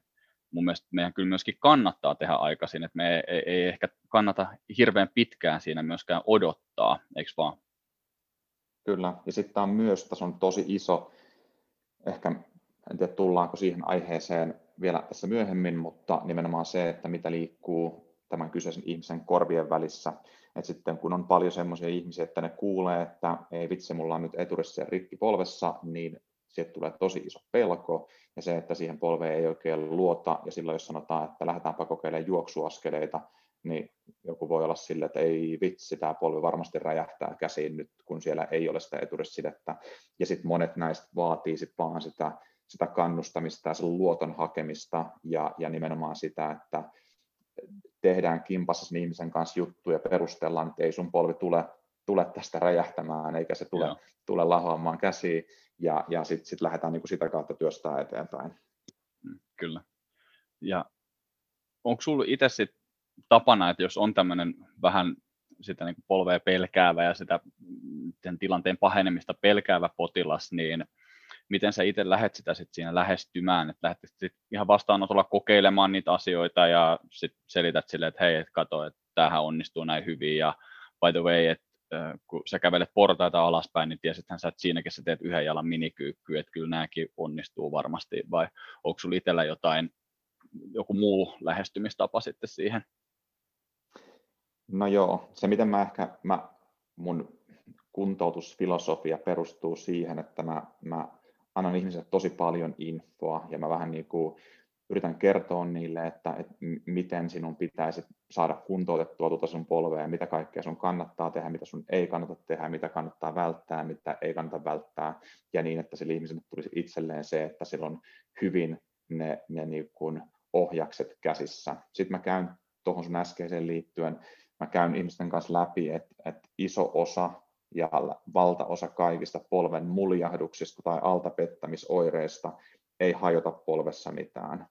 mun mielestä meidän kyllä myöskin kannattaa tehdä aikaisin, että me ei, ei ehkä kannata hirveän pitkään siinä myöskään odottaa, eikö vaan? Kyllä, ja sitten tämä on myös, tässä on tosi iso, ehkä en tiedä tullaanko siihen aiheeseen vielä tässä myöhemmin, mutta nimenomaan se, että mitä liikkuu tämän kyseisen ihmisen korvien välissä. Et sitten kun on paljon sellaisia ihmisiä, että ne kuulee, että ei vitsi, mulla on nyt eturissa rikki polvessa, niin sieltä tulee tosi iso pelko, ja se, että siihen polveen ei oikein luota, ja silloin jos sanotaan, että lähdetäänpä kokeilemaan juoksuaskeleita, niin joku voi olla sille, että ei vitsi, tämä polvi varmasti räjähtää käsiin nyt, kun siellä ei ole sitä eturissidettä. Ja sitten monet näistä vaatii sit vaan sitä, sitä kannustamista ja sen luoton hakemista ja, ja nimenomaan sitä, että tehdään kimpassa sen ihmisen kanssa juttuja ja perustellaan, että ei sun polvi tule, tule tästä räjähtämään, eikä se tule, tule lahoamaan käsiin, ja, ja sitten sit lähdetään niin kuin sitä kautta työstää eteenpäin. Mm, kyllä. Ja onko sinulla itse sit tapana, että jos on tämmöinen vähän sitä niin polvea pelkäävä ja sitä sen tilanteen pahenemista pelkäävä potilas, niin miten sä itse lähdet sitä sit siinä lähestymään, että lähdet sit ihan vastaanotolla kokeilemaan niitä asioita ja sit selität sille, että hei, et kato, että tämähän onnistuu näin hyvin ja by the way, että kun sä kävelet portaita alaspäin, niin tiesithän sä, että siinäkin sä teet yhden jalan minikyykky, että kyllä nämäkin onnistuu varmasti, vai onko sulla itsellä jotain, joku muu lähestymistapa sitten siihen? No joo, se miten mä ehkä, mä, mun kuntoutusfilosofia perustuu siihen, että mä, mä annan ihmisille tosi paljon infoa ja mä vähän niin kuin yritän kertoa niille, että, että miten sinun pitäisi saada kuntoutettua tuota sun polvea ja mitä kaikkea sun kannattaa tehdä, mitä sun ei kannata tehdä, mitä kannattaa välttää, mitä ei kannata välttää ja niin, että sille ihmiselle tulisi itselleen se, että sillä on hyvin ne, ne niin kuin ohjakset käsissä. Sitten mä käyn tuohon sun äskeiseen liittyen, mä käyn ihmisten kanssa läpi, että, että iso osa ja valtaosa kaikista polven muljahduksista tai altapettämisoireista ei hajota polvessa mitään.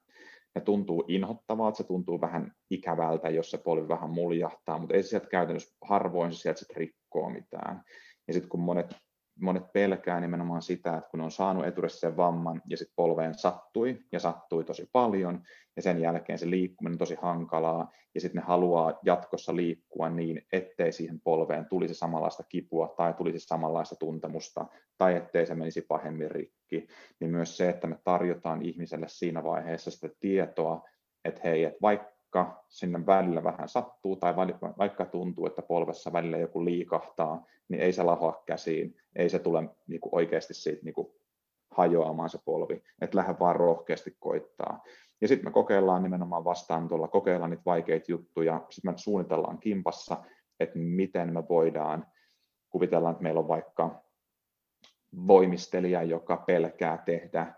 Ne tuntuu inhottavalta, se tuntuu vähän ikävältä, jos se polvi vähän muljahtaa, mutta ei sieltä käytännössä harvoin sieltä rikkoo mitään. Ja sitten kun monet monet pelkää nimenomaan sitä, että kun on saanut eturissa vamman ja sitten polveen sattui ja sattui tosi paljon ja sen jälkeen se liikkuminen on tosi hankalaa ja sitten ne haluaa jatkossa liikkua niin, ettei siihen polveen tulisi samanlaista kipua tai tulisi samanlaista tuntemusta tai ettei se menisi pahemmin rikki, niin myös se, että me tarjotaan ihmiselle siinä vaiheessa sitä tietoa, että hei, että vaikka vaikka sinne välillä vähän sattuu tai vaikka tuntuu, että polvessa välillä joku liikahtaa, niin ei se lahoa käsiin, ei se tule niin kuin oikeasti siitä niin kuin hajoamaan se polvi, että lähde vaan rohkeasti koittaa. Ja sitten me kokeillaan nimenomaan vastaan tuolla, kokeillaan niitä vaikeita juttuja, sitten me suunnitellaan kimpassa, että miten me voidaan, kuvitellaan, että meillä on vaikka voimistelija, joka pelkää tehdä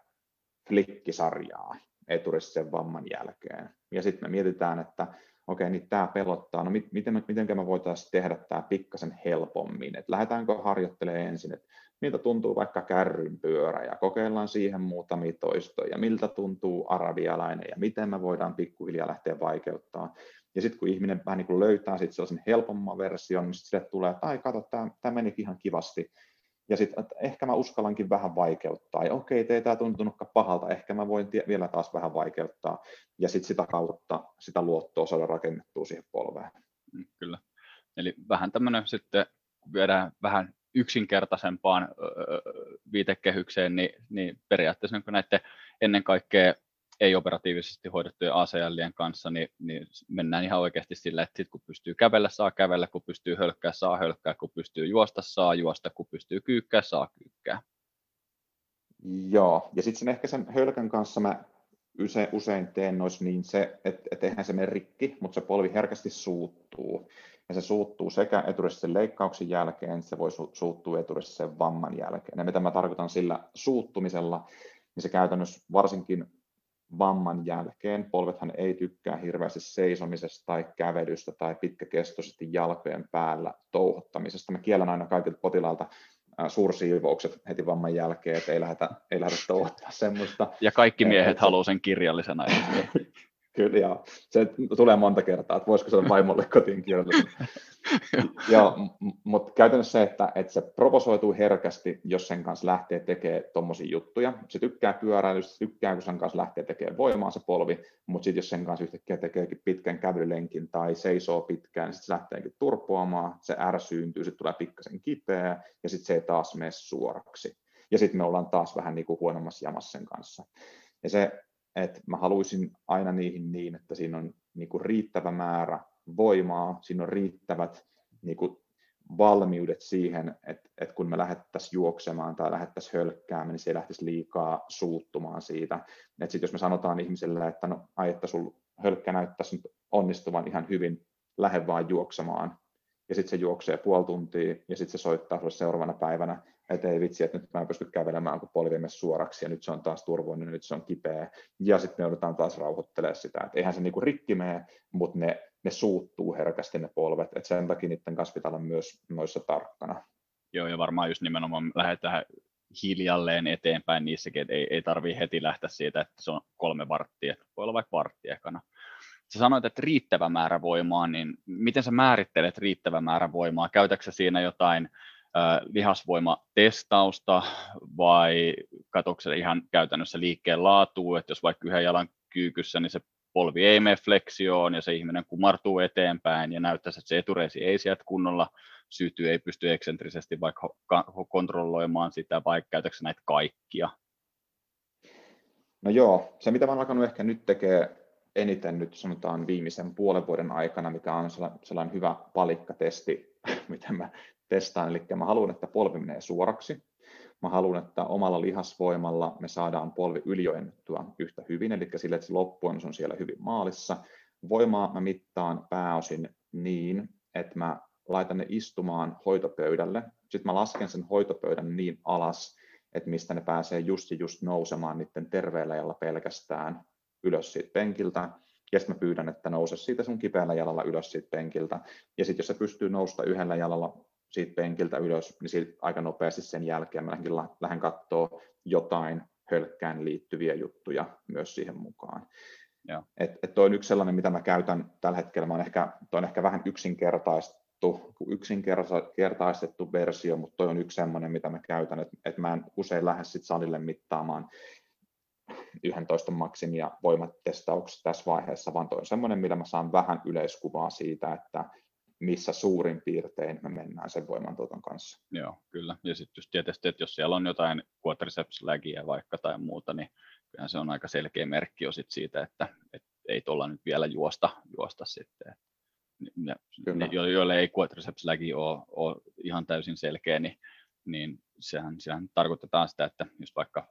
flikkisarjaa eturisten vamman jälkeen. Ja sitten me mietitään, että okei, niin tämä pelottaa, no miten, miten me voitaisiin tehdä tämä pikkasen helpommin, että lähdetäänkö harjoittelemaan ensin, että miltä tuntuu vaikka kärrynpyörä ja kokeillaan siihen muutamia toistoja, miltä tuntuu arabialainen ja miten me voidaan pikkuhiljaa lähteä vaikeuttaa. Ja sitten kun ihminen vähän niin kuin löytää sit sellaisen helpomman version, niin sille tulee, että ai kato, tämä menikin ihan kivasti. Ja sitten, että ehkä mä uskallankin vähän vaikeuttaa. Ja okei, ei tämä tuntunutkaan pahalta, ehkä mä voin tie- vielä taas vähän vaikeuttaa. Ja sitten sitä kautta sitä luottoa saada rakennettua siihen polveen. Mm, kyllä. Eli vähän tämmöinen sitten, kun viedään vähän yksinkertaisempaan viitekehykseen, niin, niin periaatteessa niin näiden ennen kaikkea ei-operatiivisesti hoidettujen ACLien kanssa, niin, niin mennään ihan oikeasti sillä, että sit kun pystyy kävellä, saa kävellä, kun pystyy hölkkää, saa hölkkää, kun pystyy juosta, saa juosta, kun pystyy kyykkää, saa kyykkää. Joo, ja sitten ehkä sen hölkän kanssa mä usein, usein teen nois niin se, että et eihän se mene rikki, mutta se polvi herkästi suuttuu. Ja se suuttuu sekä eturistisen leikkauksen jälkeen, se voi su- suuttua eturistisen vamman jälkeen. Ja mitä mä tarkoitan sillä suuttumisella, niin se käytännössä varsinkin vamman jälkeen. Polvethan ei tykkää hirveästi seisomisesta tai kävelystä tai pitkäkestoisesti jalkojen päällä touhottamisesta. Mä kiellän aina kaikilta potilailta suursiivoukset heti vamman jälkeen, että ei lähdetä, ei lähdetä touhottaa semmoista. Ja kaikki miehet haluaa sen kirjallisena. Kyllä, joo. Se tulee monta kertaa, että voisiko se olla vaimolle kotiin kirjoittaa. joo, mutta käytännössä se, että, että se provosoituu herkästi, jos sen kanssa lähtee tekemään tuommoisia juttuja. Se tykkää pyöräilystä, se tykkää, kun sen kanssa lähtee tekemään voimaa se polvi, mutta sitten jos sen kanssa yhtäkkiä tekeekin pitkän kävelylenkin tai seisoo pitkään, niin sitten se lähteekin turpoamaan, se ärsyyntyy, sitten tulee pikkasen kipeä ja sitten se ei taas mene suoraksi. Ja sitten me ollaan taas vähän niin kuin huonommassa jamassa sen kanssa. Ja se että mä haluaisin aina niihin niin, että siinä on niin kuin riittävä määrä voimaa, siinä on riittävät niin kuin valmiudet siihen, että, että kun me lähdettäisiin juoksemaan tai lähdettäisiin hölkkäämään, niin se ei lähtisi liikaa suuttumaan siitä. Että sitten jos me sanotaan ihmiselle, että no ai, että sun hölkkä näyttäisi nyt onnistuvan ihan hyvin, lähde vaan juoksemaan, ja sitten se juoksee puoli tuntia, ja sitten se soittaa sulle seuraavana päivänä, että ei vitsi, että nyt mä en pysty kävelemään, kun polvi suoraksi, ja nyt se on taas turvoinen, nyt se on kipeä, ja sitten me joudutaan taas rauhoittelemaan sitä, että eihän se niinku rikki mene, mutta ne, ne suuttuu herkästi ne polvet, että sen takia niiden kanssa pitää olla myös noissa tarkkana. Joo, ja varmaan just nimenomaan lähdetään hiljalleen eteenpäin niissäkin, että ei, ei tarvitse heti lähteä siitä, että se on kolme varttia, voi olla vaikka vartti ekana. Sä sanoit, että riittävä määrä voimaa, niin miten sä määrittelet riittävä määrä voimaa? Käytätkö siinä jotain lihasvoimatestausta vai katsokse ihan käytännössä liikkeen laatua, että jos vaikka yhden jalan kyykyssä, niin se polvi ei mene fleksioon ja se ihminen kumartuu eteenpäin ja näyttäisi, että se etureisi ei sieltä kunnolla syty, ei pysty eksentrisesti vaikka kontrolloimaan sitä, vai käytätkö näitä kaikkia? No joo, se mitä mä olen alkanut ehkä nyt tekee eniten nyt sanotaan viimeisen puolen vuoden aikana, mikä on sellainen hyvä palikkatesti, mitä mä testaan. Eli mä haluan, että polvi menee suoraksi. Mä haluan, että omalla lihasvoimalla me saadaan polvi yliojennettua yhtä hyvin, eli sille, että se loppuun on siellä hyvin maalissa. Voimaa mä mittaan pääosin niin, että mä laitan ne istumaan hoitopöydälle. Sitten mä lasken sen hoitopöydän niin alas, että mistä ne pääsee just ja just nousemaan niiden terveellä jalalla pelkästään ylös siitä penkiltä. Ja sitten mä pyydän, että nouse siitä sun kipeällä jalalla ylös siitä penkiltä. Ja sitten jos se pystyy nousta yhdellä jalalla siitä penkiltä ylös, niin siitä aika nopeasti sen jälkeen mä lähden, lähden katsoa jotain hölkkään liittyviä juttuja myös siihen mukaan. Joo. Et, et toi on yksi sellainen, mitä mä käytän tällä hetkellä. Mä on ehkä, toi on ehkä vähän yksinkertaistettu, yksinkertaistettu versio, mutta toi on yksi sellainen, mitä mä käytän, että et mä en usein lähde sit salille mittaamaan 11 maksimia voimatestauksessa tässä vaiheessa, vaan toi on semmoinen, millä mä saan vähän yleiskuvaa siitä, että missä suurin piirtein me mennään sen voimantuoton kanssa. Joo, kyllä. Ja sitten just tietysti, että jos siellä on jotain quadriceps vaikka tai muuta, niin kyllähän se on aika selkeä merkki jo sit siitä, että, että ei tuolla nyt vielä juosta, juosta sitten. Ne, ne, joille ei quadriceps ole, ole ihan täysin selkeä, niin, niin sehän, sehän tarkoitetaan sitä, että jos vaikka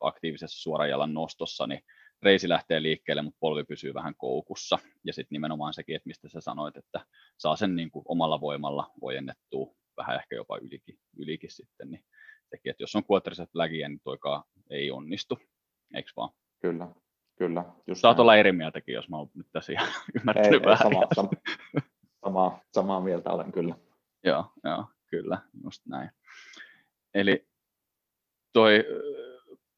aktiivisessa suorajalan nostossa, niin reisi lähtee liikkeelle, mutta polvi pysyy vähän koukussa. Ja sitten nimenomaan sekin, että mistä sä sanoit, että saa sen niin kuin omalla voimalla ojennettua vähän ehkä jopa ylikin, ylikin sitten, niin tekijät. Jos on quadricep lägiä, niin toikaan ei onnistu, eikö vaan? Kyllä, kyllä. Just Saat näin. olla eri mieltäkin, jos mä oon nyt tässä ihan ymmärtänyt ei, vähän. Ei, sama, sama, samaa, samaa mieltä olen kyllä. Joo, joo, kyllä, just näin. Eli toi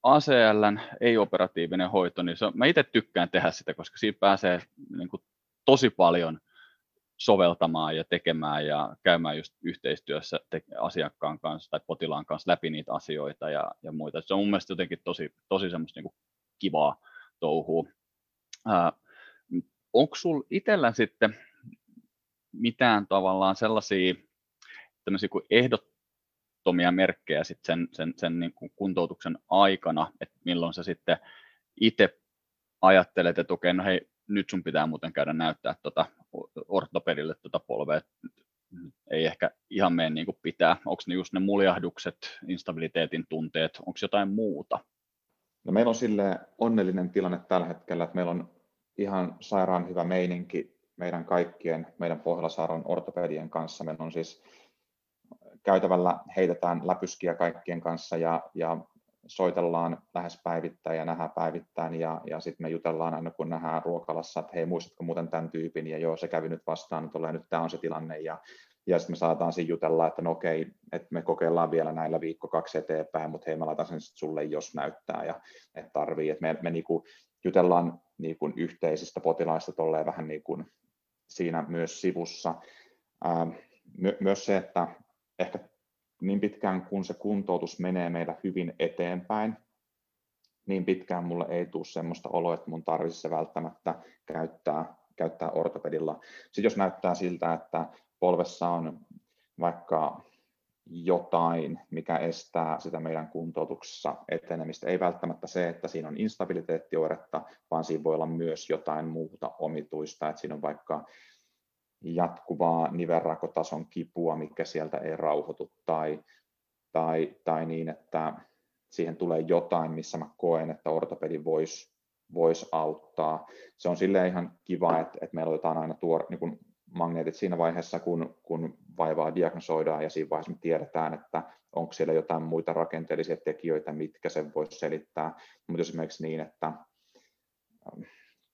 ACLn ei-operatiivinen hoito, niin se mä itse tykkään tehdä sitä, koska siinä pääsee niin kuin, tosi paljon soveltamaan ja tekemään ja käymään just yhteistyössä te- asiakkaan kanssa tai potilaan kanssa läpi niitä asioita ja, ja muita. Se on mun mielestä jotenkin tosi, tosi semmoista niin kuin kivaa touhua. Ää, onko sulla itsellä sitten mitään tavallaan sellaisia kuin ehdottomia merkkejä sit sen, sen, sen niin kuin kuntoutuksen aikana, että milloin sä sitten itse ajattelet, että okei, no hei, nyt sun pitää muuten käydä näyttää tuota ortopedille tuota polvea, ei ehkä ihan mene niin kuin pitää. Onko ne just ne muljahdukset, instabiliteetin tunteet, onko jotain muuta? No meillä on sille onnellinen tilanne tällä hetkellä, että meillä on ihan sairaan hyvä meininki meidän kaikkien, meidän Pohjola-Saaron ortopedien kanssa. Meillä on siis käytävällä heitetään läpyskiä kaikkien kanssa ja, ja soitellaan lähes päivittäin ja nähdään päivittäin ja, ja sitten me jutellaan aina kun nähdään ruokalassa, että hei muistatko muuten tämän tyypin? Ja joo se kävi nyt vastaan, tulee nyt tämä on se tilanne. Ja, ja sitten me saataan siinä jutella, että no okei, että me kokeillaan vielä näillä viikko kaksi eteenpäin, mutta hei mä laitan sen sitten sulle, jos näyttää ja että tarvii, että me, me niinku jutellaan niinku yhteisistä potilaista tolleen vähän niinku siinä myös sivussa. Ää, my, myös se, että ehkä niin pitkään kun se kuntoutus menee meillä hyvin eteenpäin, niin pitkään mulle ei tule sellaista oloa, että mun tarvitsisi välttämättä käyttää, käyttää ortopedilla. Sitten jos näyttää siltä, että polvessa on vaikka jotain, mikä estää sitä meidän kuntoutuksessa etenemistä. Ei välttämättä se, että siinä on instabiliteettioiretta, vaan siinä voi olla myös jotain muuta omituista, että siinä on vaikka jatkuvaa nivelrakotason kipua, mikä sieltä ei rauhoitu, tai, tai, tai niin, että siihen tulee jotain, missä mä koen, että ortopedi voisi vois auttaa. Se on silleen ihan kiva, että, että meillä otetaan aina tuo, niin kun magneetit siinä vaiheessa, kun, kun vaivaa diagnosoidaan ja siinä vaiheessa me tiedetään, että onko siellä jotain muita rakenteellisia tekijöitä, mitkä sen voisi selittää. Mutta esimerkiksi niin, että ähm,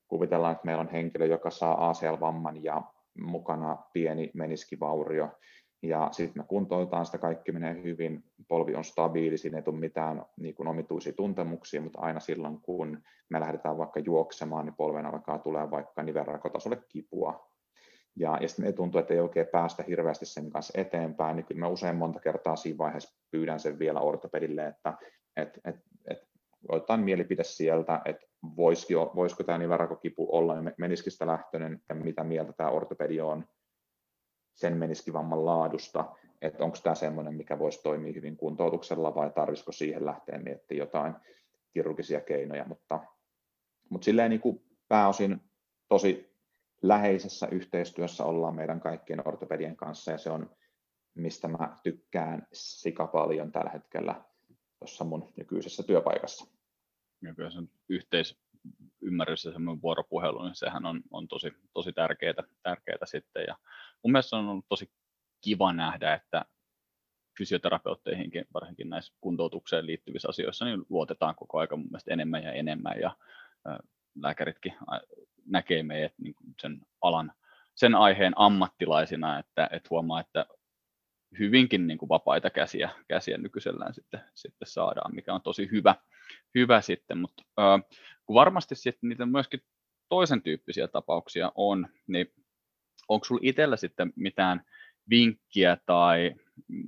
kuvitellaan, että meillä on henkilö, joka saa ACL-vamman ja mukana pieni meniskivaurio, ja sitten me kuntoiltaan sitä, kaikki menee hyvin, polvi on stabiili, siinä ei tule mitään niin kuin omituisia tuntemuksia, mutta aina silloin, kun me lähdetään vaikka juoksemaan, niin polven alkaa tulee vaikka nivelrakotasolle kipua. Ja, ja sitten me tuntuu, että ei oikein päästä hirveästi sen kanssa eteenpäin, niin kyllä mä usein monta kertaa siinä vaiheessa pyydän sen vielä ortopedille, että et, et, et, otetaan mielipide sieltä, että voisiko, voisiko tämä nivelrakokipu olla meniskistä lähtöinen ja mitä mieltä tämä ortopedi on sen meniskivamman laadusta, että onko tämä sellainen, mikä voisi toimia hyvin kuntoutuksella vai tarvitsisiko siihen lähteä miettimään jotain kirurgisia keinoja, mutta, mutta silleen niin kuin pääosin tosi läheisessä yhteistyössä ollaan meidän kaikkien ortopedien kanssa ja se on, mistä mä tykkään sika paljon tällä hetkellä tuossa mun nykyisessä työpaikassa. Kyllä se yhteisymmärrys ja semmoinen vuoropuhelu, niin sehän on, on tosi, tosi tärkeää, tärkeää sitten. Ja mun mielestä on ollut tosi kiva nähdä, että fysioterapeutteihinkin, varsinkin näissä kuntoutukseen liittyvissä asioissa, niin luotetaan koko ajan mun mielestä enemmän ja enemmän, ja lääkäritkin näkee meidät niin sen alan, sen aiheen ammattilaisina, että, että huomaa, että hyvinkin niin kuin vapaita käsiä, käsiä nykyisellään sitten, sitten saadaan, mikä on tosi hyvä, hyvä sitten, mutta kun varmasti sitten niitä myöskin toisen tyyppisiä tapauksia on, niin onko sinulla itsellä sitten mitään vinkkiä tai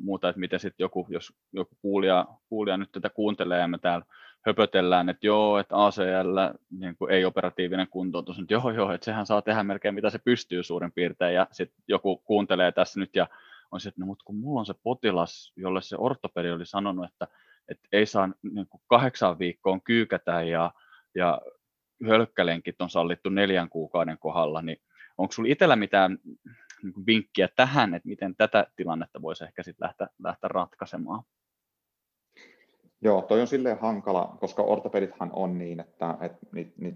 muuta, että miten sitten joku, jos joku kuulija, kuulija nyt tätä kuuntelee ja me täällä höpötellään, että joo, että ACL niin kuin ei operatiivinen kuntoutus, että joo, joo, että sehän saa tehdä melkein mitä se pystyy suurin piirtein, ja sitten joku kuuntelee tässä nyt ja on se, että no, mutta kun mulla on se potilas, jolle se ortopedi oli sanonut, että, että ei saa niin kuin kahdeksan viikkoon kyykätä ja, ja hölkkälenkit on sallittu neljän kuukauden kohdalla, niin onko sinulla itsellä mitään niin kuin vinkkiä tähän, että miten tätä tilannetta voisi ehkä sitten lähteä, lähteä ratkaisemaan? Joo, toi on silleen hankala, koska ortopedithan on niin, että, että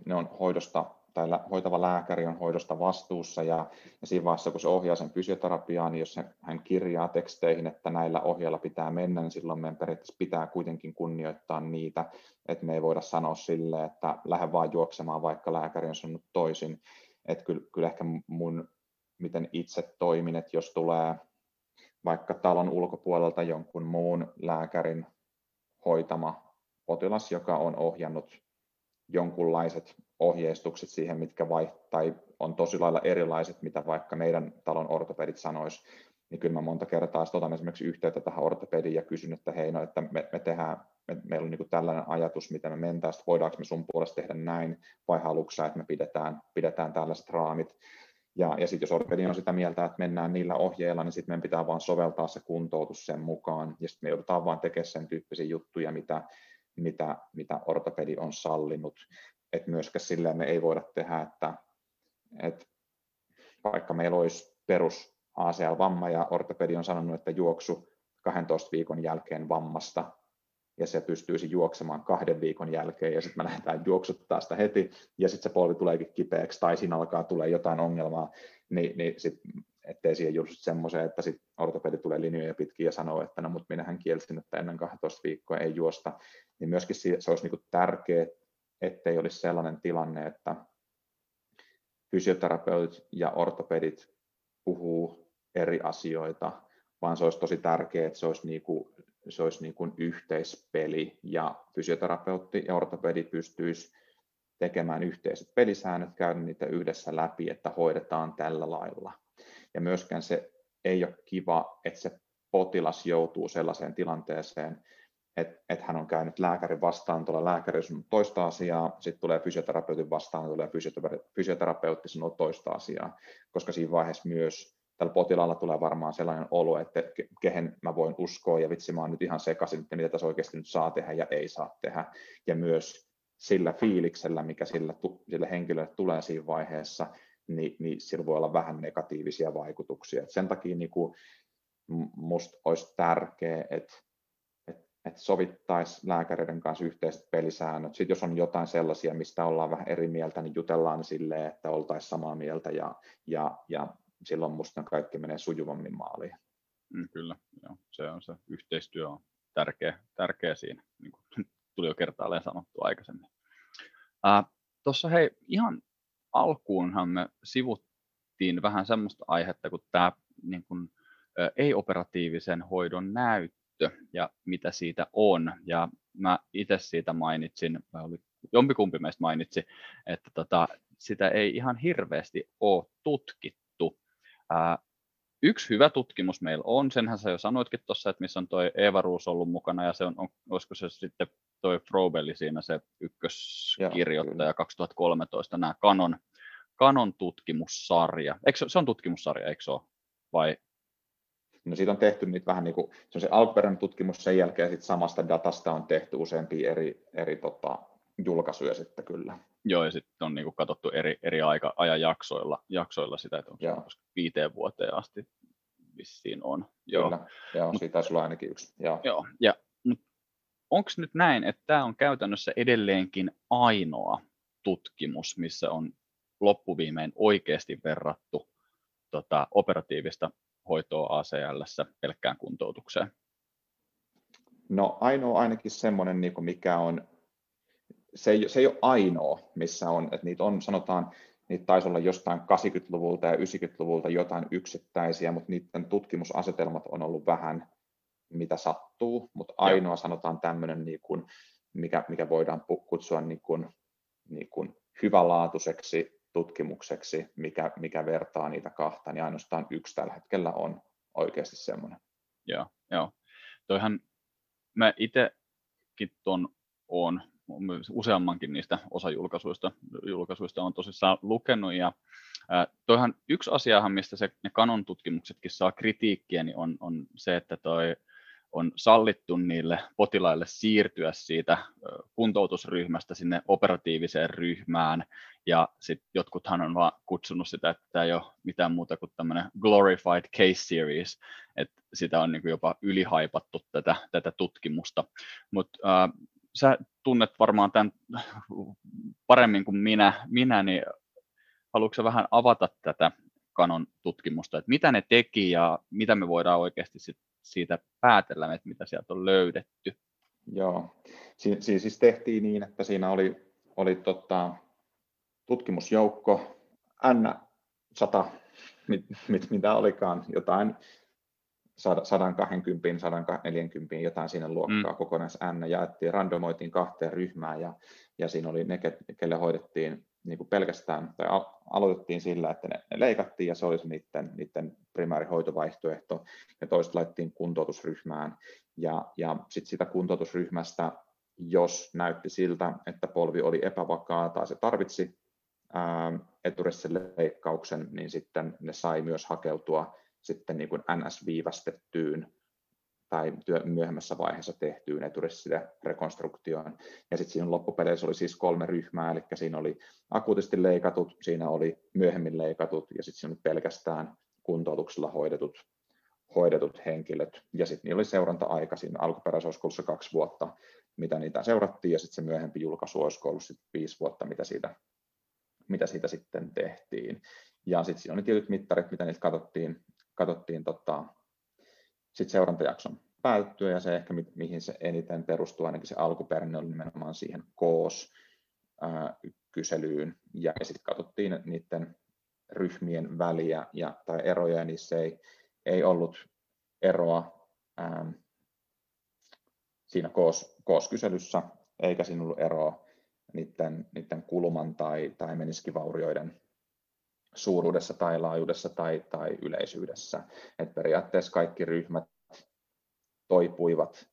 ne on hoidosta tai hoitava lääkäri on hoidosta vastuussa ja, ja siinä vaiheessa, kun se ohjaa sen fysioterapiaan, niin jos hän kirjaa teksteihin, että näillä ohjeilla pitää mennä, niin silloin meidän periaatteessa pitää kuitenkin kunnioittaa niitä, että me ei voida sanoa sille, että lähde vaan juoksemaan, vaikka lääkäri on sanonut toisin. Että kyllä, kyllä ehkä mun, miten itse toimin, että jos tulee vaikka talon ulkopuolelta jonkun muun lääkärin hoitama potilas, joka on ohjannut jonkunlaiset ohjeistukset siihen, mitkä vai, tai on tosi lailla erilaiset, mitä vaikka meidän talon ortopedit sanois, niin kyllä mä monta kertaa otan esimerkiksi yhteyttä tähän ortopediin ja kysyn, että hei, no, että me, me tehdään, me, meillä on niin tällainen ajatus, mitä me mentäisiin, voidaanko me sun puolesta tehdä näin, vai haluatko että me pidetään, pidetään tällaiset raamit. Ja, ja sitten jos ortopedi on sitä mieltä, että mennään niillä ohjeilla, niin sitten meidän pitää vaan soveltaa se kuntoutus sen mukaan, ja sitten me joudutaan vaan tekemään sen tyyppisiä juttuja, mitä, mitä, mitä ortopedi on sallinut. Että myöskään silleen me ei voida tehdä, että, että vaikka meillä olisi perus ACL-vamma ja ortopedi on sanonut, että juoksu 12 viikon jälkeen vammasta, ja se pystyisi juoksemaan kahden viikon jälkeen, ja sitten me lähdetään juoksuttaa sitä heti, ja sitten se polvi tuleekin kipeäksi, tai siinä alkaa tulee jotain ongelmaa, niin, niin sit, ettei siihen just semmoiseen, että sitten ortopedi tulee linjoja pitkin ja sanoo, että no mutta minähän kielsin, että ennen 12 viikkoa ei juosta, niin myöskin se olisi niin tärkeää, ettei olisi sellainen tilanne, että fysioterapeutit ja ortopedit puhuu eri asioita, vaan se olisi tosi tärkeää, että se olisi, niin kuin, se olisi niin kuin yhteispeli ja fysioterapeutti ja ortopedi pystyisi tekemään yhteiset pelisäännöt, käydä niitä yhdessä läpi, että hoidetaan tällä lailla. Ja myöskään se ei ole kiva, että se potilas joutuu sellaiseen tilanteeseen, että et hän on käynyt lääkärin vastaan, tulee lääkäri sanoo toista asiaa, sitten tulee fysioterapeutin vastaan, tulee fysioterapeutti sanoo toista asiaa, koska siinä vaiheessa myös tällä potilaalla tulee varmaan sellainen olo, että kehen mä voin uskoa ja vitsi mä oon nyt ihan sekaisin, että mitä tässä oikeasti nyt saa tehdä ja ei saa tehdä. Ja myös sillä fiiliksellä, mikä sillä, sillä henkilölle tulee siinä vaiheessa, niin, niin sillä voi olla vähän negatiivisia vaikutuksia. Et sen takia niin kuin, musta olisi tärkeää, että että sovittaisi lääkäreiden kanssa yhteiset pelisäännöt. Sitten jos on jotain sellaisia, mistä ollaan vähän eri mieltä, niin jutellaan silleen, että oltaisiin samaa mieltä ja, ja, ja silloin musta kaikki menee sujuvammin maaliin. Mm, kyllä, joo. se on se yhteistyö on tärkeä, tärkeä siinä, niin kuin tuli jo kertaalleen sanottu aikaisemmin. Äh, Tuossa hei, ihan alkuunhan me sivuttiin vähän semmoista aihetta kuin tämä niin kuin, ei-operatiivisen hoidon näyttö käyttö ja mitä siitä on. Ja mä itse siitä mainitsin, vai oli jompikumpi meistä mainitsi, että tota, sitä ei ihan hirveästi ole tutkittu. Ää, yksi hyvä tutkimus meillä on, senhän sä jo sanoitkin tuossa, että missä on toi Eeva Ruus ollut mukana, ja se on, on olisiko se sitten toi Frobeli siinä se ykköskirjoittaja Joo, 2013, nämä Canon, Canon tutkimussarja. Eikö se, se on tutkimussarja, eikö se ole? Vai No siitä on tehty niitä vähän niin kuin, se on se alkuperäinen tutkimus, sen jälkeen sit samasta datasta on tehty useampia eri, eri tota, julkaisuja sitten kyllä. Joo, ja sitten on niin kuin katsottu eri, eri aika, ajanjaksoilla jaksoilla sitä, että onko se viiteen vuoteen asti vissiin on. Joo, kyllä. joo Mut, siitä taisi olla ainakin yksi. Joo, joo ja, onko nyt näin, että tämä on käytännössä edelleenkin ainoa tutkimus, missä on loppuviimein oikeasti verrattu tota, operatiivista hoitoa ACL pelkkään kuntoutukseen? No ainoa ainakin semmoinen, niin mikä on, se ei, se ei ole ainoa, missä on, että niitä on, sanotaan, niitä taisi olla jostain 80-luvulta ja 90-luvulta jotain yksittäisiä, mutta niiden tutkimusasetelmat on ollut vähän mitä sattuu, mutta ainoa Joo. sanotaan tämmöinen, niin kuin, mikä, mikä voidaan kutsua niin kuin, niin kuin hyvälaatuiseksi tutkimukseksi, mikä, mikä vertaa niitä kahta, niin ainoastaan yksi tällä hetkellä on oikeasti semmoinen. Joo, joo. Toihan mä itsekin tuon on useammankin niistä osajulkaisuista julkaisuista on tosissaan lukenut. Ja, ää, toihan yksi asiahan, mistä se, ne kanon tutkimuksetkin saa kritiikkiä, niin on, on se, että toi on sallittu niille potilaille siirtyä siitä kuntoutusryhmästä sinne operatiiviseen ryhmään. Ja sitten jotkuthan on vaan kutsunut sitä, että tämä ei ole mitään muuta kuin tämmöinen glorified case series, että sitä on niin jopa ylihaipattu tätä, tätä tutkimusta. Mutta äh, sä tunnet varmaan tämän paremmin kuin minä, minä niin haluatko vähän avata tätä Canon tutkimusta, että mitä ne teki ja mitä me voidaan oikeasti sit siitä päätellä, että mitä sieltä on löydetty? Joo, siinä, siinä siis tehtiin niin, että siinä oli, oli tota, tutkimusjoukko N100, mit, mit, mitä olikaan, jotain 120, 140, jotain siinä luokkaa mm. kokonais N, jaettiin, randomoitiin kahteen ryhmään ja, ja siinä oli ne, kelle hoidettiin niin kuin pelkästään, tai aloitettiin sillä, että ne, ne leikattiin ja se olisi niiden, niiden primäärihoitovaihtoehto, ja toista laitettiin kuntoutusryhmään, ja, ja sitten sitä kuntoutusryhmästä, jos näytti siltä, että polvi oli epävakaa tai se tarvitsi eturesseleikkauksen, niin sitten ne sai myös hakeutua sitten niin kuin NS-viivästettyyn tai työ, myöhemmässä vaiheessa tehtyyn rekonstruktioon. Ja sitten siinä loppupeleissä oli siis kolme ryhmää, eli siinä oli akuutisti leikatut, siinä oli myöhemmin leikatut ja sitten siinä oli pelkästään kuntoutuksella hoidetut, hoidetut henkilöt. Ja sitten niillä oli seuranta-aika siinä alkuperäisessä kaksi vuotta, mitä niitä seurattiin, ja sitten se myöhempi julkaisu olisi ollut sitten viisi vuotta, mitä siitä, mitä siitä sitten tehtiin. Ja sitten siinä oli tietyt mittarit, mitä niitä katsottiin, katsottiin tota, sit seurantajakson päättyä ja se ehkä mi- mihin se eniten perustuu, ainakin se alkuperäinen oli nimenomaan siihen koos kyselyyn ja sitten katsottiin niiden ryhmien väliä ja, tai eroja, ja niissä ei, ei ollut eroa ää, siinä koos, kooskyselyssä, eikä siinä ollut eroa niiden, niiden kulman tai, tai meniskivaurioiden suuruudessa tai laajuudessa tai, tai yleisyydessä. Et periaatteessa kaikki ryhmät toipuivat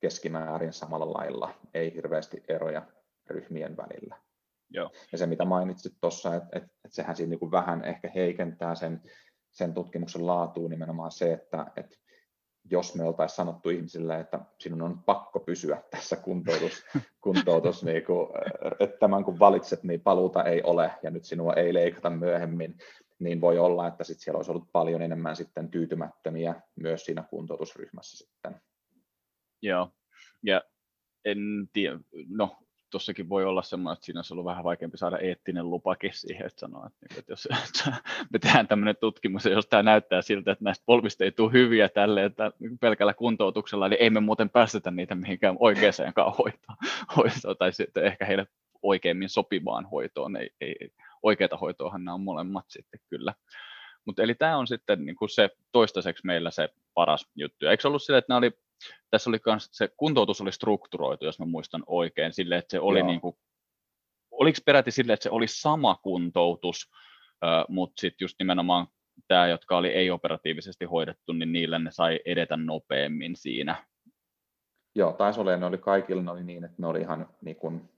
keskimäärin samalla lailla, ei hirveästi eroja ryhmien välillä. Joo. Ja se, mitä mainitsit tuossa, että et, et sehän siinä niin kuin vähän ehkä heikentää sen, sen tutkimuksen laatuun nimenomaan se, että et jos me oltaisiin sanottu ihmisille, että sinun on pakko pysyä tässä kuntoutus, kuntoutus niin kuin, että tämän kun valitset, niin paluuta ei ole ja nyt sinua ei leikata myöhemmin, niin voi olla, että sit siellä olisi ollut paljon enemmän sitten tyytymättömiä myös siinä kuntoutusryhmässä sitten. Joo, ja en tiedä, no tuossakin voi olla semmoinen, että siinä olisi ollut vähän vaikeampi saada eettinen lupakin siihen, että sanoo, että, niin, että jos että me tehdään tämmöinen tutkimus, ja jos tämä näyttää siltä, että näistä polvista ei tule hyviä tälle, että pelkällä kuntoutuksella, niin ei me muuten päästetä niitä mihinkään oikeaan hoitoon, hoitoon tai sitten ehkä heille oikeimmin sopivaan hoitoon. Ei, ei, oikeata hoitoahan nämä on molemmat sitten kyllä. Mutta eli tämä on sitten niin kuin se toistaiseksi meillä se paras juttu. Ja eikö ollut sille, että nämä oli tässä oli myös se kuntoutus oli strukturoitu, jos mä muistan oikein, sille, että se oli niin kuin, oliko peräti sille, että se oli sama kuntoutus, mutta sitten just nimenomaan tämä, jotka oli ei-operatiivisesti hoidettu, niin niillä ne sai edetä nopeammin siinä. Joo, taisi olla, ne oli kaikilla ne oli niin, että ne oli ihan niin kuin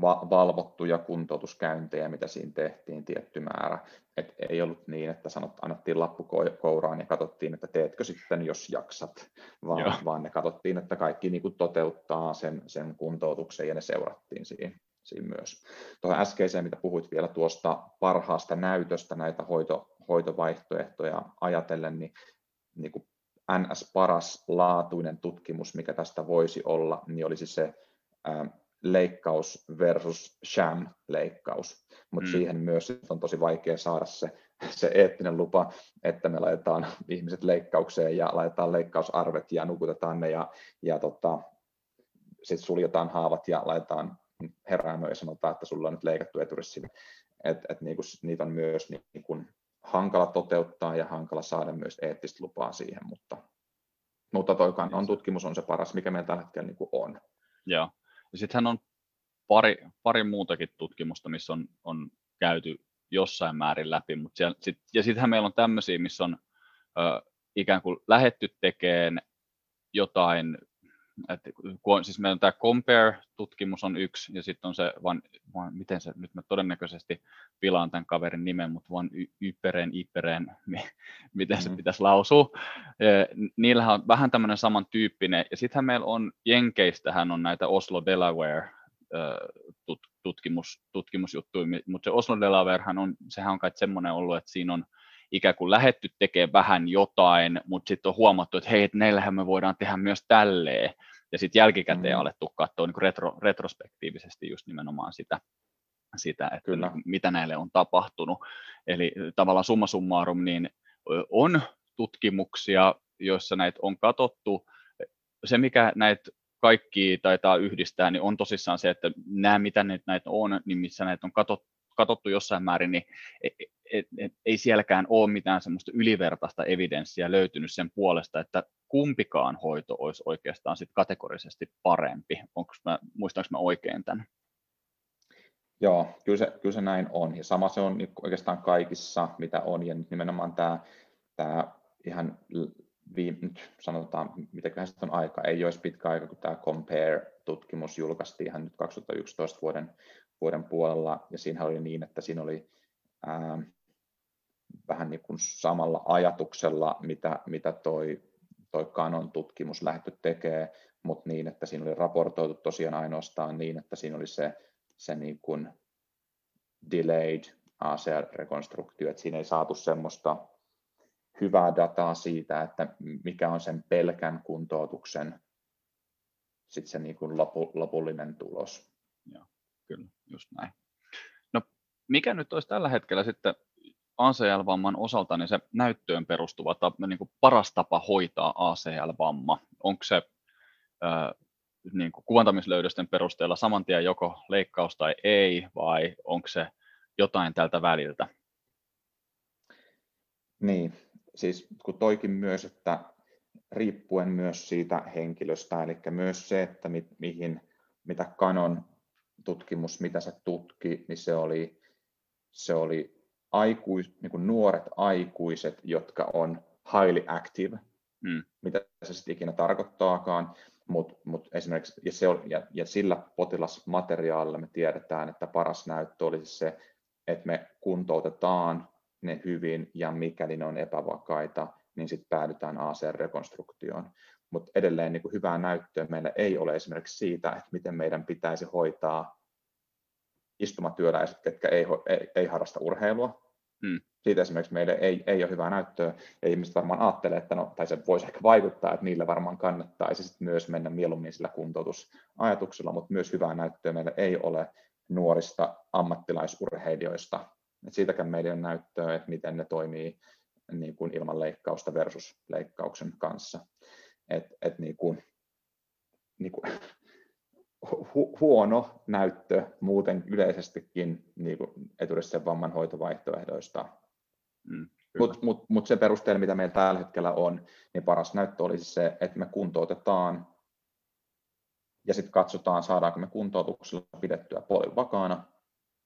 valvottuja kuntoutuskäyntejä, mitä siinä tehtiin tietty määrä. Et ei ollut niin, että sanot, annettiin lappu kouraan ja katsottiin, että teetkö sitten, jos jaksat, vaan, vaan ne katsottiin, että kaikki niin kuin toteuttaa sen, sen kuntoutuksen ja ne seurattiin siinä, siinä myös. Tuohon äskeiseen, mitä puhuit vielä tuosta parhaasta näytöstä näitä hoito, hoitovaihtoehtoja ajatellen, niin, niin kuin NS paras laatuinen tutkimus, mikä tästä voisi olla, niin olisi se leikkaus versus sham-leikkaus, mutta mm. siihen myös on tosi vaikea saada se, se eettinen lupa, että me laitetaan ihmiset leikkaukseen ja laitetaan leikkausarvet ja nukutetaan ne ja, ja tota, sitten suljetaan haavat ja laitetaan heräämöön ja sanotaan, että sulla on nyt leikattu eturissi. Et, et niinku, niitä on myös niinku, hankala toteuttaa ja hankala saada myös eettistä lupaa siihen, mutta, mutta toi on tutkimus on se paras, mikä meillä tällä hetkellä niinku on. Joo. Ja sittenhän on pari, pari muutakin tutkimusta, missä on, on käyty jossain määrin läpi, mutta siellä, sit, ja sittenhän meillä on tämmöisiä, missä on ö, ikään kuin lähetty tekemään jotain, että kun, siis meillä on tämä Compare-tutkimus on yksi, ja sitten on se, vaan, vaan, miten se, nyt mä todennäköisesti pilaan tämän kaverin nimen, mutta vaan Yperen, Iperen, miten se mm. pitäisi lausua. Niillähän on vähän tämmöinen samantyyppinen, ja sittenhän meillä on Jenkeistähän on näitä Oslo Delaware tutkimus, tutkimusjuttuja, mutta se Oslo Delawarehan on, sehän on kai semmoinen ollut, että siinä on ikään kuin lähetty tekemään vähän jotain, mutta sitten on huomattu, että hei, että näillähän me voidaan tehdä myös tälleen, ja sitten jälkikäteen mm. alettu katsoa niin retro, retrospektiivisesti just nimenomaan sitä, sitä, että Kyllä. Niin mitä näille on tapahtunut. Eli tavallaan summa summarum, niin on tutkimuksia, joissa näitä on katottu. Se, mikä näitä kaikki taitaa yhdistää, niin on tosissaan se, että nämä, mitä näitä on, niin missä näitä on katsottu, katsottu jossain määrin, niin et, et, et, ei sielläkään ole mitään semmoista ylivertaista evidenssiä löytynyt sen puolesta, että kumpikaan hoito olisi oikeastaan sit kategorisesti parempi. Onko mä, muistaanko mä oikein tämän? Joo, kyllä se, kyllä se näin on. Ja sama se on niin oikeastaan kaikissa, mitä on. Ja nyt nimenomaan tämä, tämä ihan viime, nyt sanotaan, mitäköhän sitten on aika, ei olisi pitkä aika, kun tämä Compare-tutkimus julkaistiin ihan nyt 2011 vuoden, vuoden puolella, ja siinä oli niin, että siinä oli ää, vähän niin kuin samalla ajatuksella, mitä, mitä toi, toi Canon tutkimus lähdetty tekee, mutta niin, että siinä oli raportoitu tosiaan ainoastaan niin, että siinä oli se, se niin kuin delayed ACR-rekonstruktio, että siinä ei saatu semmoista hyvää dataa siitä, että mikä on sen pelkän kuntoutuksen sit se niin kuin lopu, lopullinen tulos. Joo, kyllä, just näin. No, mikä nyt olisi tällä hetkellä sitten ACL-vamman osalta niin se näyttöön perustuva niin kuin paras tapa hoitaa ACL-vamma? Onko se äh, niin kuin kuvantamislöydösten perusteella saman tien joko leikkaus tai ei, vai onko se jotain tältä väliltä? Niin, siis kun toikin myös, että riippuen myös siitä henkilöstä, eli myös se, että mi, mihin, mitä Canon tutkimus, mitä se tutki, niin se oli, se oli aikuis, niin kuin nuoret aikuiset, jotka on highly active, hmm. mitä se sitten ikinä tarkoittaakaan, mutta mut esimerkiksi, ja, se on, ja, ja sillä potilasmateriaalilla me tiedetään, että paras näyttö olisi se, että me kuntoutetaan ne hyvin ja mikäli ne on epävakaita, niin sitten päädytään ACR-rekonstruktioon. Mutta edelleen niin kuin hyvää näyttöä meillä ei ole esimerkiksi siitä, että miten meidän pitäisi hoitaa istumatyöläiset, ketkä ei, ei, ei harrasta urheilua. Hmm. Siitä esimerkiksi meille ei, ei ole hyvää näyttöä, ja ihmiset varmaan ajattelee, että no, tai se voisi ehkä vaikuttaa, että niille varmaan kannattaisi sit myös mennä mieluummin sillä kuntoutusajatuksella, mutta myös hyvää näyttöä meillä ei ole nuorista ammattilaisurheilijoista, et siitäkään meillä on näyttöä, että miten ne toimii niin kuin ilman leikkausta versus leikkauksen kanssa. Et, et niin kuin, niin kuin, hu, huono näyttö muuten yleisestikin niin eturisten vamman hoitovaihtoehdoista. Mm, Mutta mut, mut se perusteella, mitä meillä tällä hetkellä on, niin paras näyttö olisi se, että me kuntoutetaan ja sitten katsotaan, saadaanko me kuntoutuksella pidettyä polvi vakaana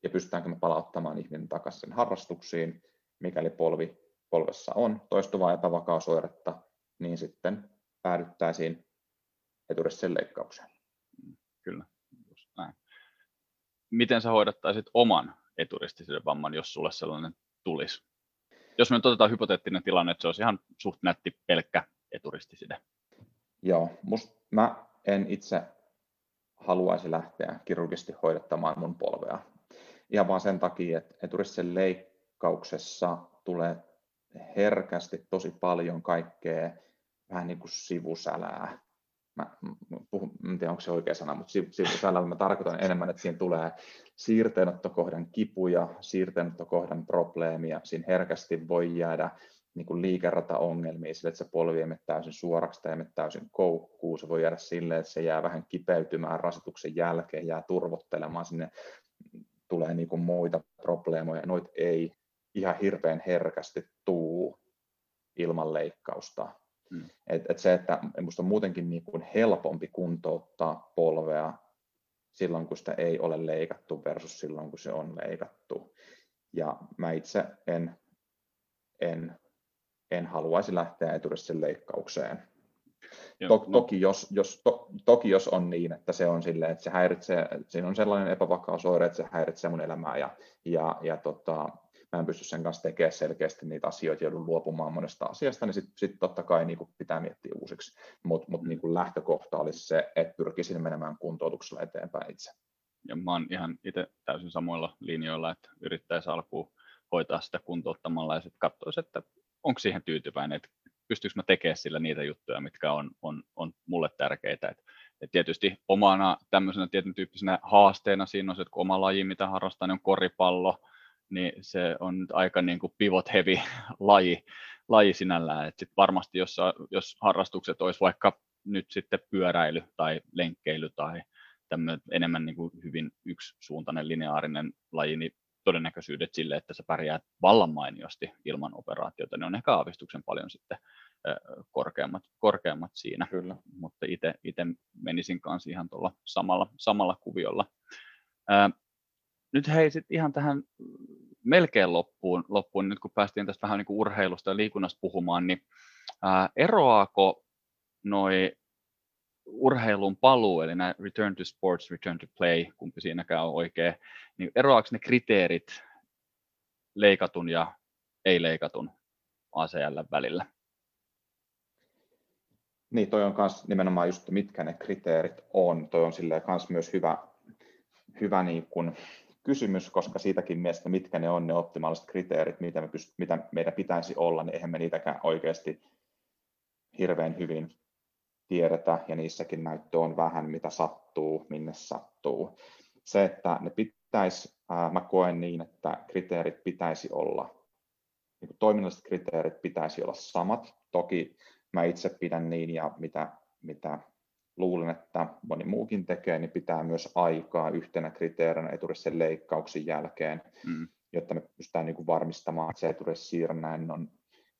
ja pystytäänkö me palauttamaan ihminen takaisin harrastuksiin, mikäli polvi, polvessa on toistuvaa epävakausoiretta, niin sitten päädyttäisiin eturistisen leikkaukseen. Mm, kyllä, just näin. Miten sä hoidattaisit oman eturistisen vamman, jos sulle sellainen tulisi? Jos me nyt otetaan hypoteettinen tilanne, että se olisi ihan suht nätti pelkkä eturistiside. Joo, must, mä en itse haluaisi lähteä kirurgisesti hoidattamaan mun polvea ihan vaan sen takia, että eturistisen leikkauksessa tulee herkästi tosi paljon kaikkea vähän niin kuin sivusälää. Mä, puhun, en tiedä onko se oikea sana, mutta sivusälällä mä tarkoitan enemmän, että siinä tulee siirteenottokohdan kipuja, siirteenottokohdan probleemia. Siinä herkästi voi jäädä niin kuin liikerata-ongelmia sille, että se polvi ei täysin suoraksi tai täysin koukkuun. Se voi jäädä silleen, että se jää vähän kipeytymään rasituksen jälkeen, jää turvottelemaan sinne tulee niin kuin muita probleemoja, noit ei ihan hirveän herkästi tuu ilman leikkausta. Hmm. Et, et se, että minusta on muutenkin niin kuin helpompi kuntouttaa polvea silloin, kun sitä ei ole leikattu versus silloin, kun se on leikattu. Ja mä itse en, en, en haluaisi lähteä eturisten leikkaukseen. To, no. toki, jos, jos, to, toki jos on niin, että se on silleen, että se häiritsee, siinä on sellainen epävakausoire, että se häiritsee mun elämää ja, ja, ja tota, mä en pysty sen kanssa tekemään selkeästi niitä asioita, joudun luopumaan monesta asiasta, niin sitten sit totta kai niin kuin pitää miettiä uusiksi. Mutta mut, niin lähtökohta olisi se, että pyrkisin menemään kuntoutuksella eteenpäin itse. Ja mä oon ihan itse täysin samoilla linjoilla, että yrittäisi alkuun hoitaa sitä kuntouttamalla ja sitten katsoisi, että onko siihen tyytyväinen, että pystyykö mä tekemään sillä niitä juttuja, mitkä on, on, on mulle tärkeitä. Et Et tietysti omana tämmöisenä tietyn tyyppisenä haasteena siinä on se, että kun oma laji, mitä harrastaa, niin on koripallo, niin se on nyt aika niin kuin pivot heavy laji, laji sinällään. Et sit varmasti jos, jos harrastukset olisi vaikka nyt sitten pyöräily tai lenkkeily tai tämmöinen enemmän niin kuin hyvin yksisuuntainen lineaarinen laji, niin todennäköisyydet sille, että sä pärjäät vallan mainiosti ilman operaatiota, niin on ehkä aavistuksen paljon sitten korkeammat, korkeammat siinä. Kyllä. Mutta itse menisin kanssa ihan tuolla samalla, samalla kuviolla. Nyt hei sitten ihan tähän melkein loppuun, loppuun, nyt kun päästiin tästä vähän niin kuin urheilusta ja liikunnasta puhumaan, niin ää, eroaako noi urheilun paluu, eli nämä return to sports, return to play, kumpi siinäkään on oikein, niin eroaako ne kriteerit leikatun ja ei-leikatun ACL välillä? Niin, toi on myös nimenomaan just, mitkä ne kriteerit on. Toi on silleen kans myös hyvä, hyvä niin kun kysymys, koska siitäkin mielestä, mitkä ne on ne optimaaliset kriteerit, mitä, me pyst- mitä meidän pitäisi olla, niin eihän me niitäkään oikeasti hirveän hyvin tiedetä, ja niissäkin näyttö on vähän, mitä sattuu, minne sattuu. Se, että ne pitäisi, ää, mä koen niin, että kriteerit pitäisi olla, niin toiminnalliset kriteerit pitäisi olla samat. Toki mä itse pidän niin, ja mitä, mitä luulen, että moni muukin tekee, niin pitää myös aikaa yhtenä kriteerinä eturisen leikkauksen jälkeen, mm. jotta me pystytään niin kuin varmistamaan, että se eturisiirrännäin on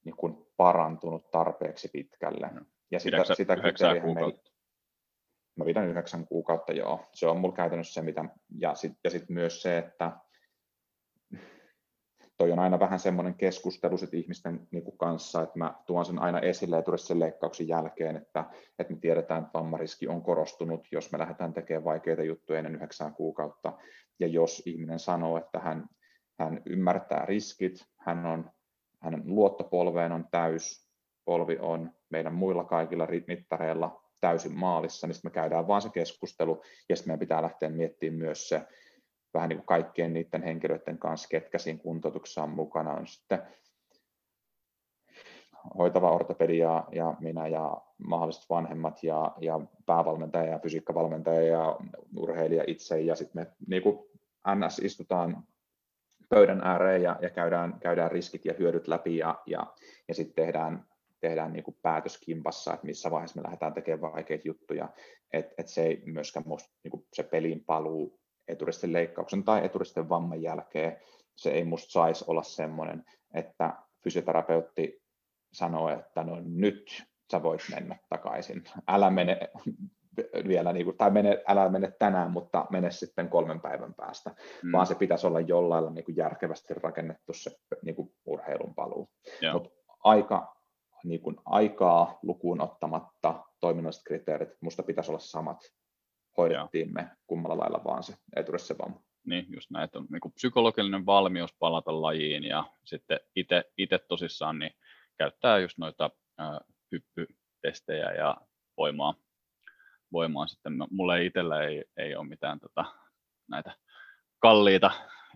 niin kuin parantunut tarpeeksi pitkälle. Mm. Ja sitä, Pidäksä sitä kriteeriä meillä, mä pidän yhdeksän kuukautta, joo. Se on mulla käytännössä se, mitä, ja sitten ja sit myös se, että toi on aina vähän semmoinen keskustelu sit ihmisten niin kuin kanssa, että mä tuon sen aina esille ja sen leikkauksen jälkeen, että, että me tiedetään, että vammariski on korostunut, jos me lähdetään tekemään vaikeita juttuja ennen yhdeksää kuukautta. Ja jos ihminen sanoo, että hän, hän ymmärtää riskit, hän on, hänen luottopolveen on täys, polvi on meidän muilla kaikilla mittareilla täysin maalissa, niin sitten me käydään vaan se keskustelu, ja sitten meidän pitää lähteä miettimään myös se, vähän niin kuin kaikkien niiden henkilöiden kanssa, ketkä siinä kuntoutuksessa on mukana, on sitten hoitava ortopedia ja minä ja mahdolliset vanhemmat ja, ja päävalmentaja ja fysiikkavalmentaja ja urheilija itse. Ja sitten me niin kuin NS istutaan pöydän ääreen ja, ja käydään, käydään riskit ja hyödyt läpi ja, ja, ja sitten tehdään, tehdään niin kuin päätös kimpassa, että missä vaiheessa me lähdetään tekemään vaikeita juttuja, että et se ei myöskään musta, niin kuin se pelin paluu eturisten leikkauksen tai eturisten vamman jälkeen, se ei musta saisi olla semmoinen, että fysioterapeutti sanoo, että no nyt sä voit mennä takaisin. Älä mene vielä, niin kuin, tai mene, älä mene tänään, mutta mene sitten kolmen päivän päästä, mm. vaan se pitäisi olla jollain lailla niin kuin järkevästi rakennettu se niin kuin urheilun paluu. Mutta aika, niin kuin aikaa lukuun ottamatta toiminnalliset kriteerit, musta pitäisi olla samat hoidettiin me kummalla lailla vaan se eturissa vamma. Niin, just näin, että on niin psykologinen valmius palata lajiin ja sitten itse tosissaan niin käyttää just noita äh, hyppytestejä ja voimaa, voimaa sitten. Mulla ei itsellä ei, ei ole mitään tota, näitä kalliita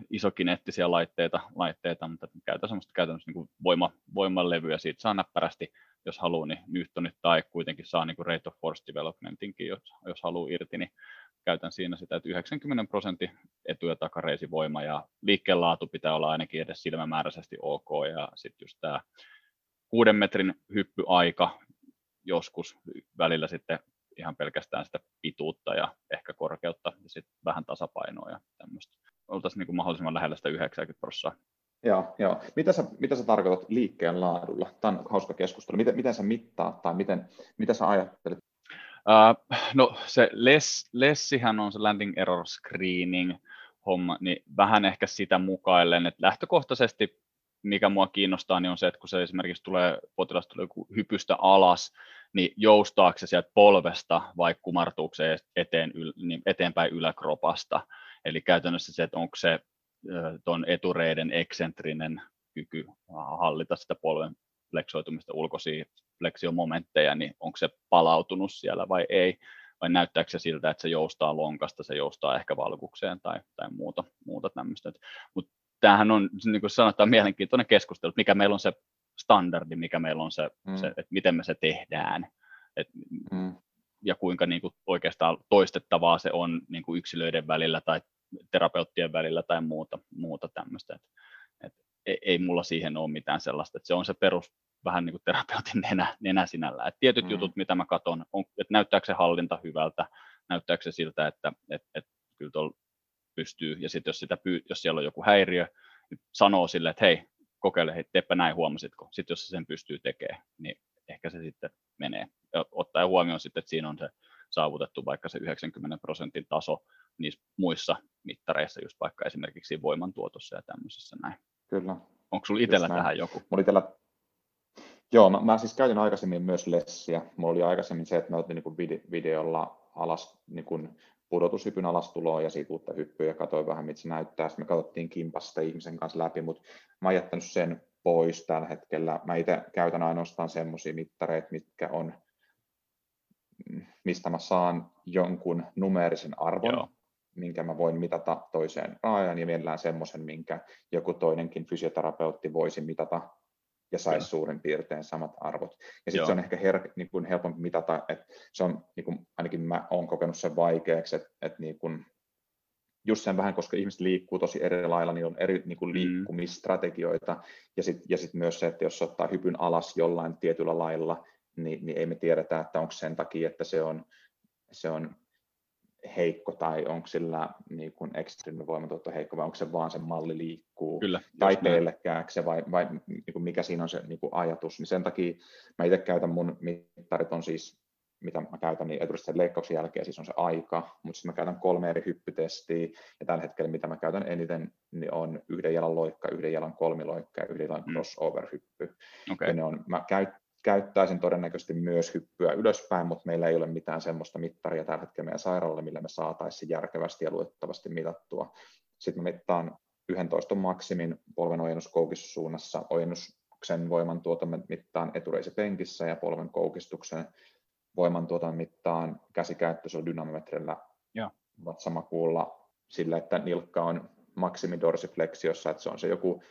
isokineettisiä laitteita, laitteita mutta käytän semmoista käytännössä niin voima, voimalevyä, siitä saa näppärästi jos haluaa, niin Newtonit tai kuitenkin saa niin kuin rate of force developmentinkin, jos, jos haluaa irti, niin käytän siinä sitä, että 90 prosentin etu- ja takareisivoima ja liikkeenlaatu pitää olla ainakin edes silmämääräisesti ok ja sitten just tämä kuuden metrin hyppyaika joskus välillä sitten ihan pelkästään sitä pituutta ja ehkä korkeutta ja sitten vähän tasapainoa ja tämmöistä. Oltaisiin niin kuin mahdollisimman lähellä sitä 90 prosenttia Joo, joo. Mitä sä, mitä sä tarkoitat liikkeen laadulla? Tämä on hauska keskustelu. Miten, miten sä mittaat tai miten, mitä sä ajattelet? Uh, no se less, lessihän on se landing error screening homma, niin vähän ehkä sitä mukaillen, että lähtökohtaisesti mikä mua kiinnostaa, niin on se, että kun se esimerkiksi tulee, potilas tulee hypystä alas, niin joustaako se sieltä polvesta vai kumartuuko se eteen, niin eteenpäin yläkropasta. Eli käytännössä se, että onko se tuon etureiden eksentrinen kyky hallita sitä polven fleksoitumista ulkoisia fleksiomomentteja, niin onko se palautunut siellä vai ei, vai näyttääkö se siltä, että se joustaa lonkasta, se joustaa ehkä valkukseen tai, tai muuta, muuta tämmöistä. Mutta tämähän on, niin kuin sanotaan, mielenkiintoinen keskustelu, että mikä meillä on se standardi, mikä meillä on se, mm. se että miten me se tehdään. Et, mm. ja kuinka niin kuin oikeastaan toistettavaa se on niin kuin yksilöiden välillä tai terapeuttien välillä tai muuta, muuta tämmöistä. Et, et ei, ei mulla siihen ole mitään sellaista, että se on se perus vähän niin kuin terapeutin nenä, nenä sinällä. Et tietyt mm. jutut, mitä mä katson, on, että näyttääkö se hallinta hyvältä, näyttääkö se siltä, että et, et, kyllä tuolla pystyy, ja sitten jos, sitä pyy, jos siellä on joku häiriö, niin sanoo sille, että hei, kokeile, hei, teepä näin, huomasitko. Sitten jos se sen pystyy tekemään, niin ehkä se sitten menee. Ja ottaen huomioon sitten, että siinä on se saavutettu vaikka se 90 prosentin taso niissä muissa mittareissa, just vaikka esimerkiksi voimantuotossa ja tämmöisessä näin. Kyllä. Onko sulla itsellä tähän joku? Mulla itellä... Joo, mä, mä, siis käytin aikaisemmin myös lessiä. Mulla oli aikaisemmin se, että mä otin niin videolla alas niin kuin pudotushypyn alastuloa ja siitä uutta hyppyä ja katsoin vähän, mitä se näyttää. Sitten me katsottiin kimpasta ihmisen kanssa läpi, mutta mä oon jättänyt sen pois tällä hetkellä. Mä itse käytän ainoastaan semmoisia mittareita, mitkä on, mistä mä saan jonkun numeerisen arvon, Joo. minkä mä voin mitata toiseen raajan ja mielellään semmoisen, minkä joku toinenkin fysioterapeutti voisi mitata ja saisi suurin piirtein samat arvot. Ja sitten se on ehkä her, niin kuin helpompi mitata, että se on, niin kuin, ainakin mä olen kokenut sen vaikeaksi, että, että niin kuin, just sen vähän, koska ihmiset liikkuu tosi eri lailla, niin on eri niin kuin mm. liikkumistrategioita, ja sitten ja sit myös se, että jos ottaa hypyn alas jollain tietyllä lailla, niin, niin ei me tiedetä, että onko sen takia, että se on, se on heikko tai onko sillä niin kuin voimatuotto heikko vai onko se vaan se malli liikkuu Kyllä, tai pelkkääkö vai, vai niin kuin mikä siinä on se niin kuin ajatus. Niin sen takia mä itse käytän mun mittarit on siis mitä mä käytän, niin eturisten leikkauksen jälkeen siis on se aika, mutta sitten mä käytän kolme eri hyppytestiä, ja tällä hetkellä mitä mä käytän eniten, niin on yhden jalan loikka, yhden jalan kolmiloikka ja yhden jalan mm. crossover-hyppy. Okay. Ja ne on, mä käyt, käyttäisin todennäköisesti myös hyppyä ylöspäin, mutta meillä ei ole mitään semmoista mittaria tällä hetkellä meidän sairaalalle, millä me saataisiin järkevästi ja luettavasti mitattua. Sitten mä mittaan 11 maksimin polven ojennuskoukistussuunnassa, ojennuksen voimantuoton mittaan etureisipenkissä ja polven koukistuksen voimantuoton mittaan käsikäyttöisellä dynamometrillä vatsamakuulla sillä, että nilkka on maksimidorsifleksiossa, että se on se joku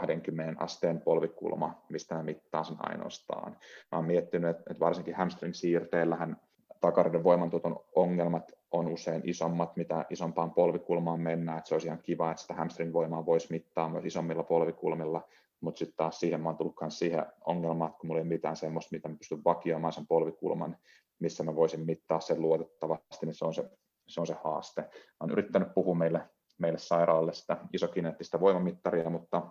20 asteen polvikulma, mistä mä mittaan sen ainoastaan. Mä oon miettinyt, että, varsinkin hamstring-siirteillähän takareiden voimantuoton ongelmat on usein isommat, mitä isompaan polvikulmaan mennään, että se olisi ihan kiva, että sitä hamstring-voimaa voisi mittaa myös isommilla polvikulmilla, mutta sitten taas siihen mä oon tullut myös siihen ongelmaan, että kun mulla ei mitään semmoista, mitä mä pystyn vakioimaan sen polvikulman, missä mä voisin mittaa sen luotettavasti, niin se on se, se, on se haaste. Mä oon yrittänyt puhua meille, meille sairaalle sitä isokineettistä voimamittaria, mutta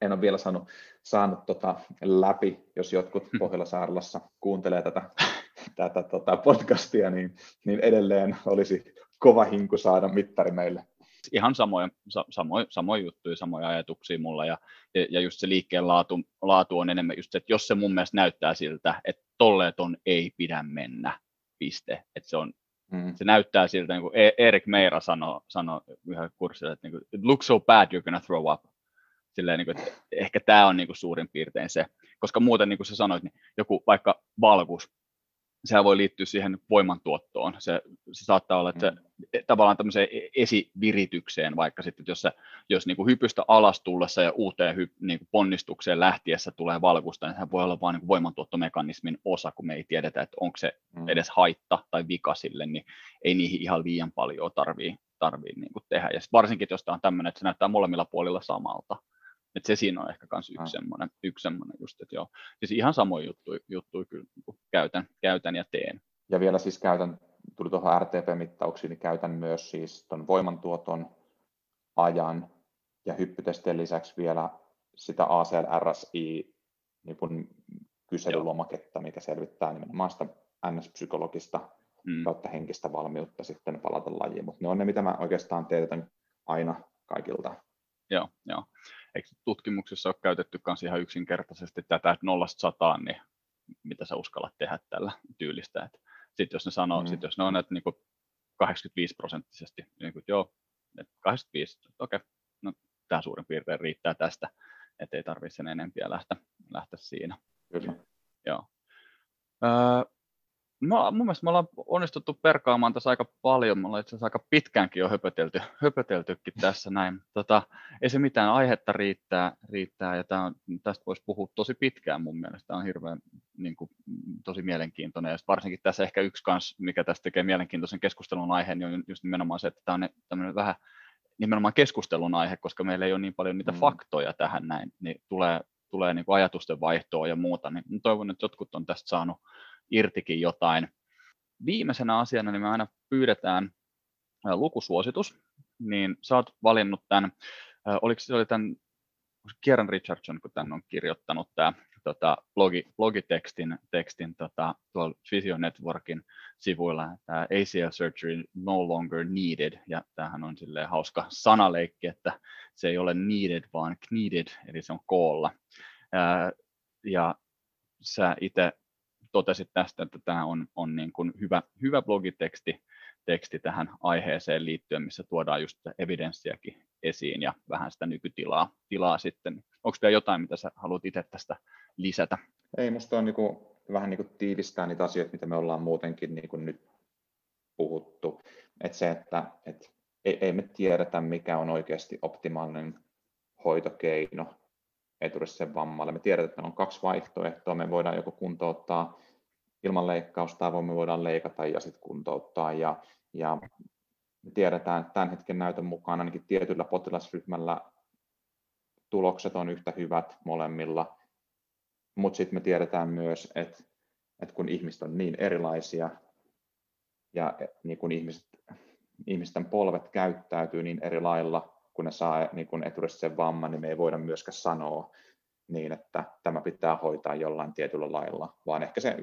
en ole vielä saanut, saanut tota läpi, jos jotkut hmm. Pohjola-Saarlassa kuuntelee tätä, tätä tota podcastia, niin, niin edelleen olisi kova hinku saada mittari meille. Ihan samoja, samoja, samoja juttuja, samoja ajatuksia mulla, ja, ja just se liikkeen laatu, laatu on enemmän just se, että jos se mun mielestä näyttää siltä, että tolleeton ei pidä mennä, piste, että se on Mm. Se näyttää siltä, niin kuin e- Erik Meira sanoi, sanoi yhden kurssilla, että niin kuin, it looks so bad you're gonna throw up silleen, niin kuin, että ehkä tämä on niin kuin suurin piirtein se, koska muuten niin kuin sä sanoit, niin joku vaikka valkus, sehän voi liittyä siihen voimantuottoon. Se, se saattaa olla, että se, mm. tavallaan tämmöiseen e-, esiviritykseen, vaikka sitten, jos, se, jos niin kuin hypystä alas tullessa ja uuteen hyp, niin kuin ponnistukseen lähtiessä tulee valkusta, niin sehän voi olla vain niin voimantuottomekanismin osa, kun me ei tiedetä, että onko se mm. edes haitta tai vika sille, niin ei niihin ihan liian paljon tarvii, tarvii niin kuin tehdä. Ja varsinkin, jos tämä on tämmöinen, että se näyttää molemmilla puolilla samalta, et se siinä on ehkä myös yksi, semmoinen, yksi semmoinen just, että joo. Siis ihan samoja juttuja, juttuja kyllä niin käytän, käytän ja teen. Ja vielä siis käytän, tuli tuohon RTP-mittauksiin, niin käytän myös siis tuon voimantuoton ajan ja hyppytestien lisäksi vielä sitä ACL-RSI niin kyselylomaketta, mikä selvittää nimenomaan sitä NS-psykologista mm. kautta henkistä valmiutta sitten palata lajiin. Mutta ne on ne, mitä mä oikeastaan teetän aina kaikilta. Joo, joo eikö tutkimuksessa ole käytetty myös ihan yksinkertaisesti tätä, että nollasta sataan, niin mitä sä uskallat tehdä tällä tyylistä. Sitten jos ne sanoo, mm. sit jos ne on, että niinku 85 prosenttisesti, niin kuin, joo, että 85, okei, okay, no tämä suurin piirtein riittää tästä, ettei tarvitse sen enempiä lähteä, lähteä siinä. Kyllä. Joo. Öö, No, mun mielestä me ollaan onnistuttu perkaamaan tässä aika paljon. Me ollaan itse asiassa aika pitkäänkin jo höpötelty, höpöteltykin tässä näin. Tota, ei se mitään, aihetta riittää, riittää ja tää on, tästä voisi puhua tosi pitkään mun mielestä. Tämä on hirveän niin kuin, tosi mielenkiintoinen ja varsinkin tässä ehkä yksi kans, mikä tästä tekee mielenkiintoisen keskustelun aiheen, niin on just nimenomaan se, että tämä on tämmöinen vähän nimenomaan keskustelun aihe, koska meillä ei ole niin paljon niitä mm. faktoja tähän näin, niin tulee, tulee niin kuin ajatusten vaihtoa ja muuta, niin toivon, että jotkut on tästä saanut irtikin jotain. Viimeisenä asiana niin me aina pyydetään lukusuositus, niin sä oot valinnut tämän, oliko se oli tämän Kieran Richardson, kun tämän on kirjoittanut tämä tota, blogi, blogitekstin tekstin, tota, tuolla Physio Networkin sivuilla, tämä ACL surgery no longer needed, ja tämähän on silleen hauska sanaleikki, että se ei ole needed, vaan needed, eli se on koolla. ja sä itse totesit tästä, että tämä on, on niin kuin hyvä, hyvä blogiteksti teksti tähän aiheeseen liittyen, missä tuodaan just evidenssiäkin esiin ja vähän sitä nykytilaa tilaa sitten. Onko vielä jotain, mitä sä haluat itse tästä lisätä? Ei, musta on niin kuin, vähän niin kuin tiivistää niitä asioita, mitä me ollaan muutenkin niin kuin nyt puhuttu. Että se, että et, ei, ei me tiedetä, mikä on oikeasti optimaalinen hoitokeino eturisen vammalle. Me tiedetään, että on kaksi vaihtoehtoa. Me voidaan joko kuntouttaa ilman leikkausta me voidaan leikata ja sitten kuntouttaa. Ja, ja me tiedetään, että tämän hetken näytön mukaan ainakin tietyllä potilasryhmällä tulokset on yhtä hyvät molemmilla, mutta sitten me tiedetään myös, että, että kun ihmiset on niin erilaisia ja niin kun ihmiset, ihmisten polvet käyttäytyy niin eri lailla, kun ne saa niin kun eturistisen vamman, niin me ei voida myöskään sanoa niin, että tämä pitää hoitaa jollain tietyllä lailla, vaan ehkä se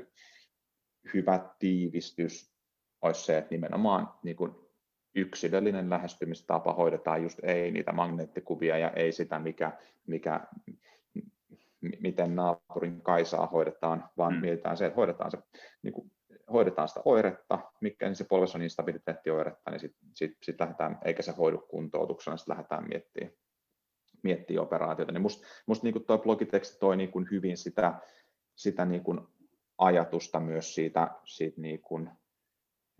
hyvä tiivistys olisi se, että nimenomaan niin kun yksilöllinen lähestymistapa hoidetaan just ei niitä magneettikuvia ja ei sitä, mikä, mikä miten naapurin Kaisaa hoidetaan, vaan mm. mietitään se, että hoidetaan, se, niin kuin, hoidetaan sitä oiretta, mikä niin se polvessa on instabiliteettioiretta, niin sitten sit, sit lähdetään, eikä se hoidu kuntoutuksena, sitten lähdetään miettimään miettiä operaatiota. Niin musta must niin tuo blogiteksti toi niin kuin hyvin sitä, sitä niin kuin ajatusta myös siitä, siitä niin kuin,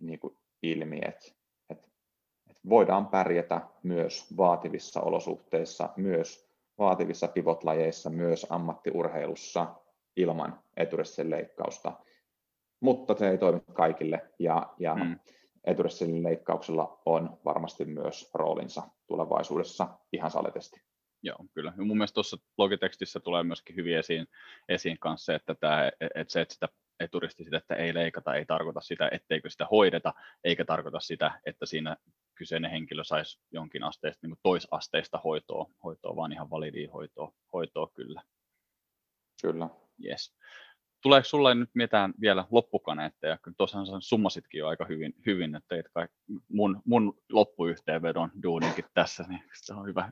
niin kuin ilmi, että, että, että voidaan pärjätä myös vaativissa olosuhteissa, myös vaativissa pivotlajeissa, myös ammattiurheilussa ilman eturissin leikkausta. Mutta se ei toimi kaikille ja, ja mm. eturissin leikkauksella on varmasti myös roolinsa tulevaisuudessa ihan saletesti. Joo, kyllä. Ja mun mielestä tuossa blogitekstissä tulee myöskin hyvin esiin, esiin kanssa se, että, tämä, että se, että sitä eturisti sitä, että ei leikata, ei tarkoita sitä, etteikö sitä hoideta, eikä tarkoita sitä, että siinä kyseinen henkilö saisi jonkin asteista, niin toisasteista hoitoa, hoitoa, vaan ihan validia hoitoa, hoitoa kyllä. Kyllä. Yes. Tuleeko sulla nyt mitään vielä loppukaneetteja? Kyllä tuossahan sä summasitkin jo aika hyvin, hyvin että teit kai mun, mun loppuyhteenvedon duuninkin tässä, niin se on hyvä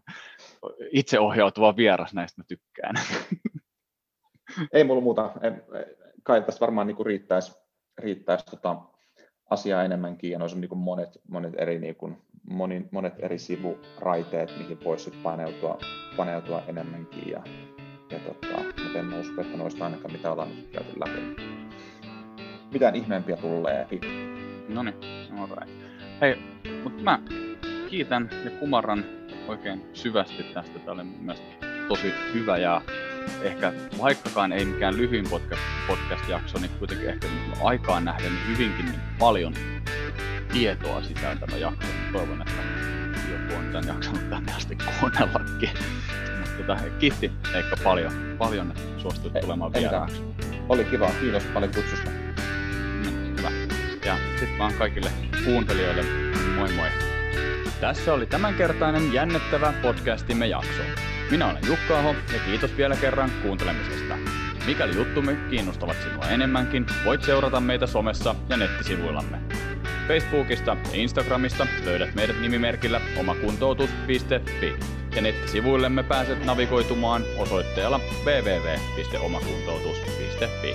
itseohjautuva vieras, näistä mä tykkään. Ei mulla muuta. Kai tästä varmaan niin riittäisi, riittäisi tota asiaa enemmänkin ja noissa on niin monet, monet, eri, niin kuin, moni, monet eri sivuraiteet, mihin voisi paneutua, paneutua enemmänkin ja, ja tota, mutta en usko, että noista ainakaan mitä ollaan nyt käyty läpi. Mitään ihmeempiä tulee. No niin, alright. Hei, mutta mä kiitän ja kumarran oikein syvästi tästä. Tämä oli mielestäni tosi hyvä ja ehkä vaikkakaan ei mikään lyhyin podcast, podcast-jakso, niin kuitenkin ehkä aikaan nähden hyvinkin niin paljon tietoa sisältävä jakso. Toivon, että joku on tämän jakson tänne asti kuunnellakin. Tota, kiitti Eikka paljon, paljon että suostuit Ei, tulemaan vieraaksi. Oli kiva, kiitos paljon kutsusta. No, hyvä. Ja sitten vaan kaikille kuuntelijoille moi moi. Tässä oli tämänkertainen jännittävä podcastimme jakso. Minä olen Jukka Aho ja kiitos vielä kerran kuuntelemisesta. Mikäli juttumme kiinnostavat sinua enemmänkin, voit seurata meitä somessa ja nettisivuillamme. Facebookista ja Instagramista löydät meidät nimimerkillä omakuntoutus.fi ja nettisivuillemme pääset navigoitumaan osoitteella www.omakuntoutus.fi.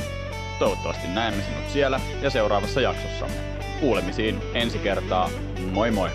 Toivottavasti näemme sinut siellä ja seuraavassa jaksossamme. Kuulemisiin ensi kertaa. Moi moi!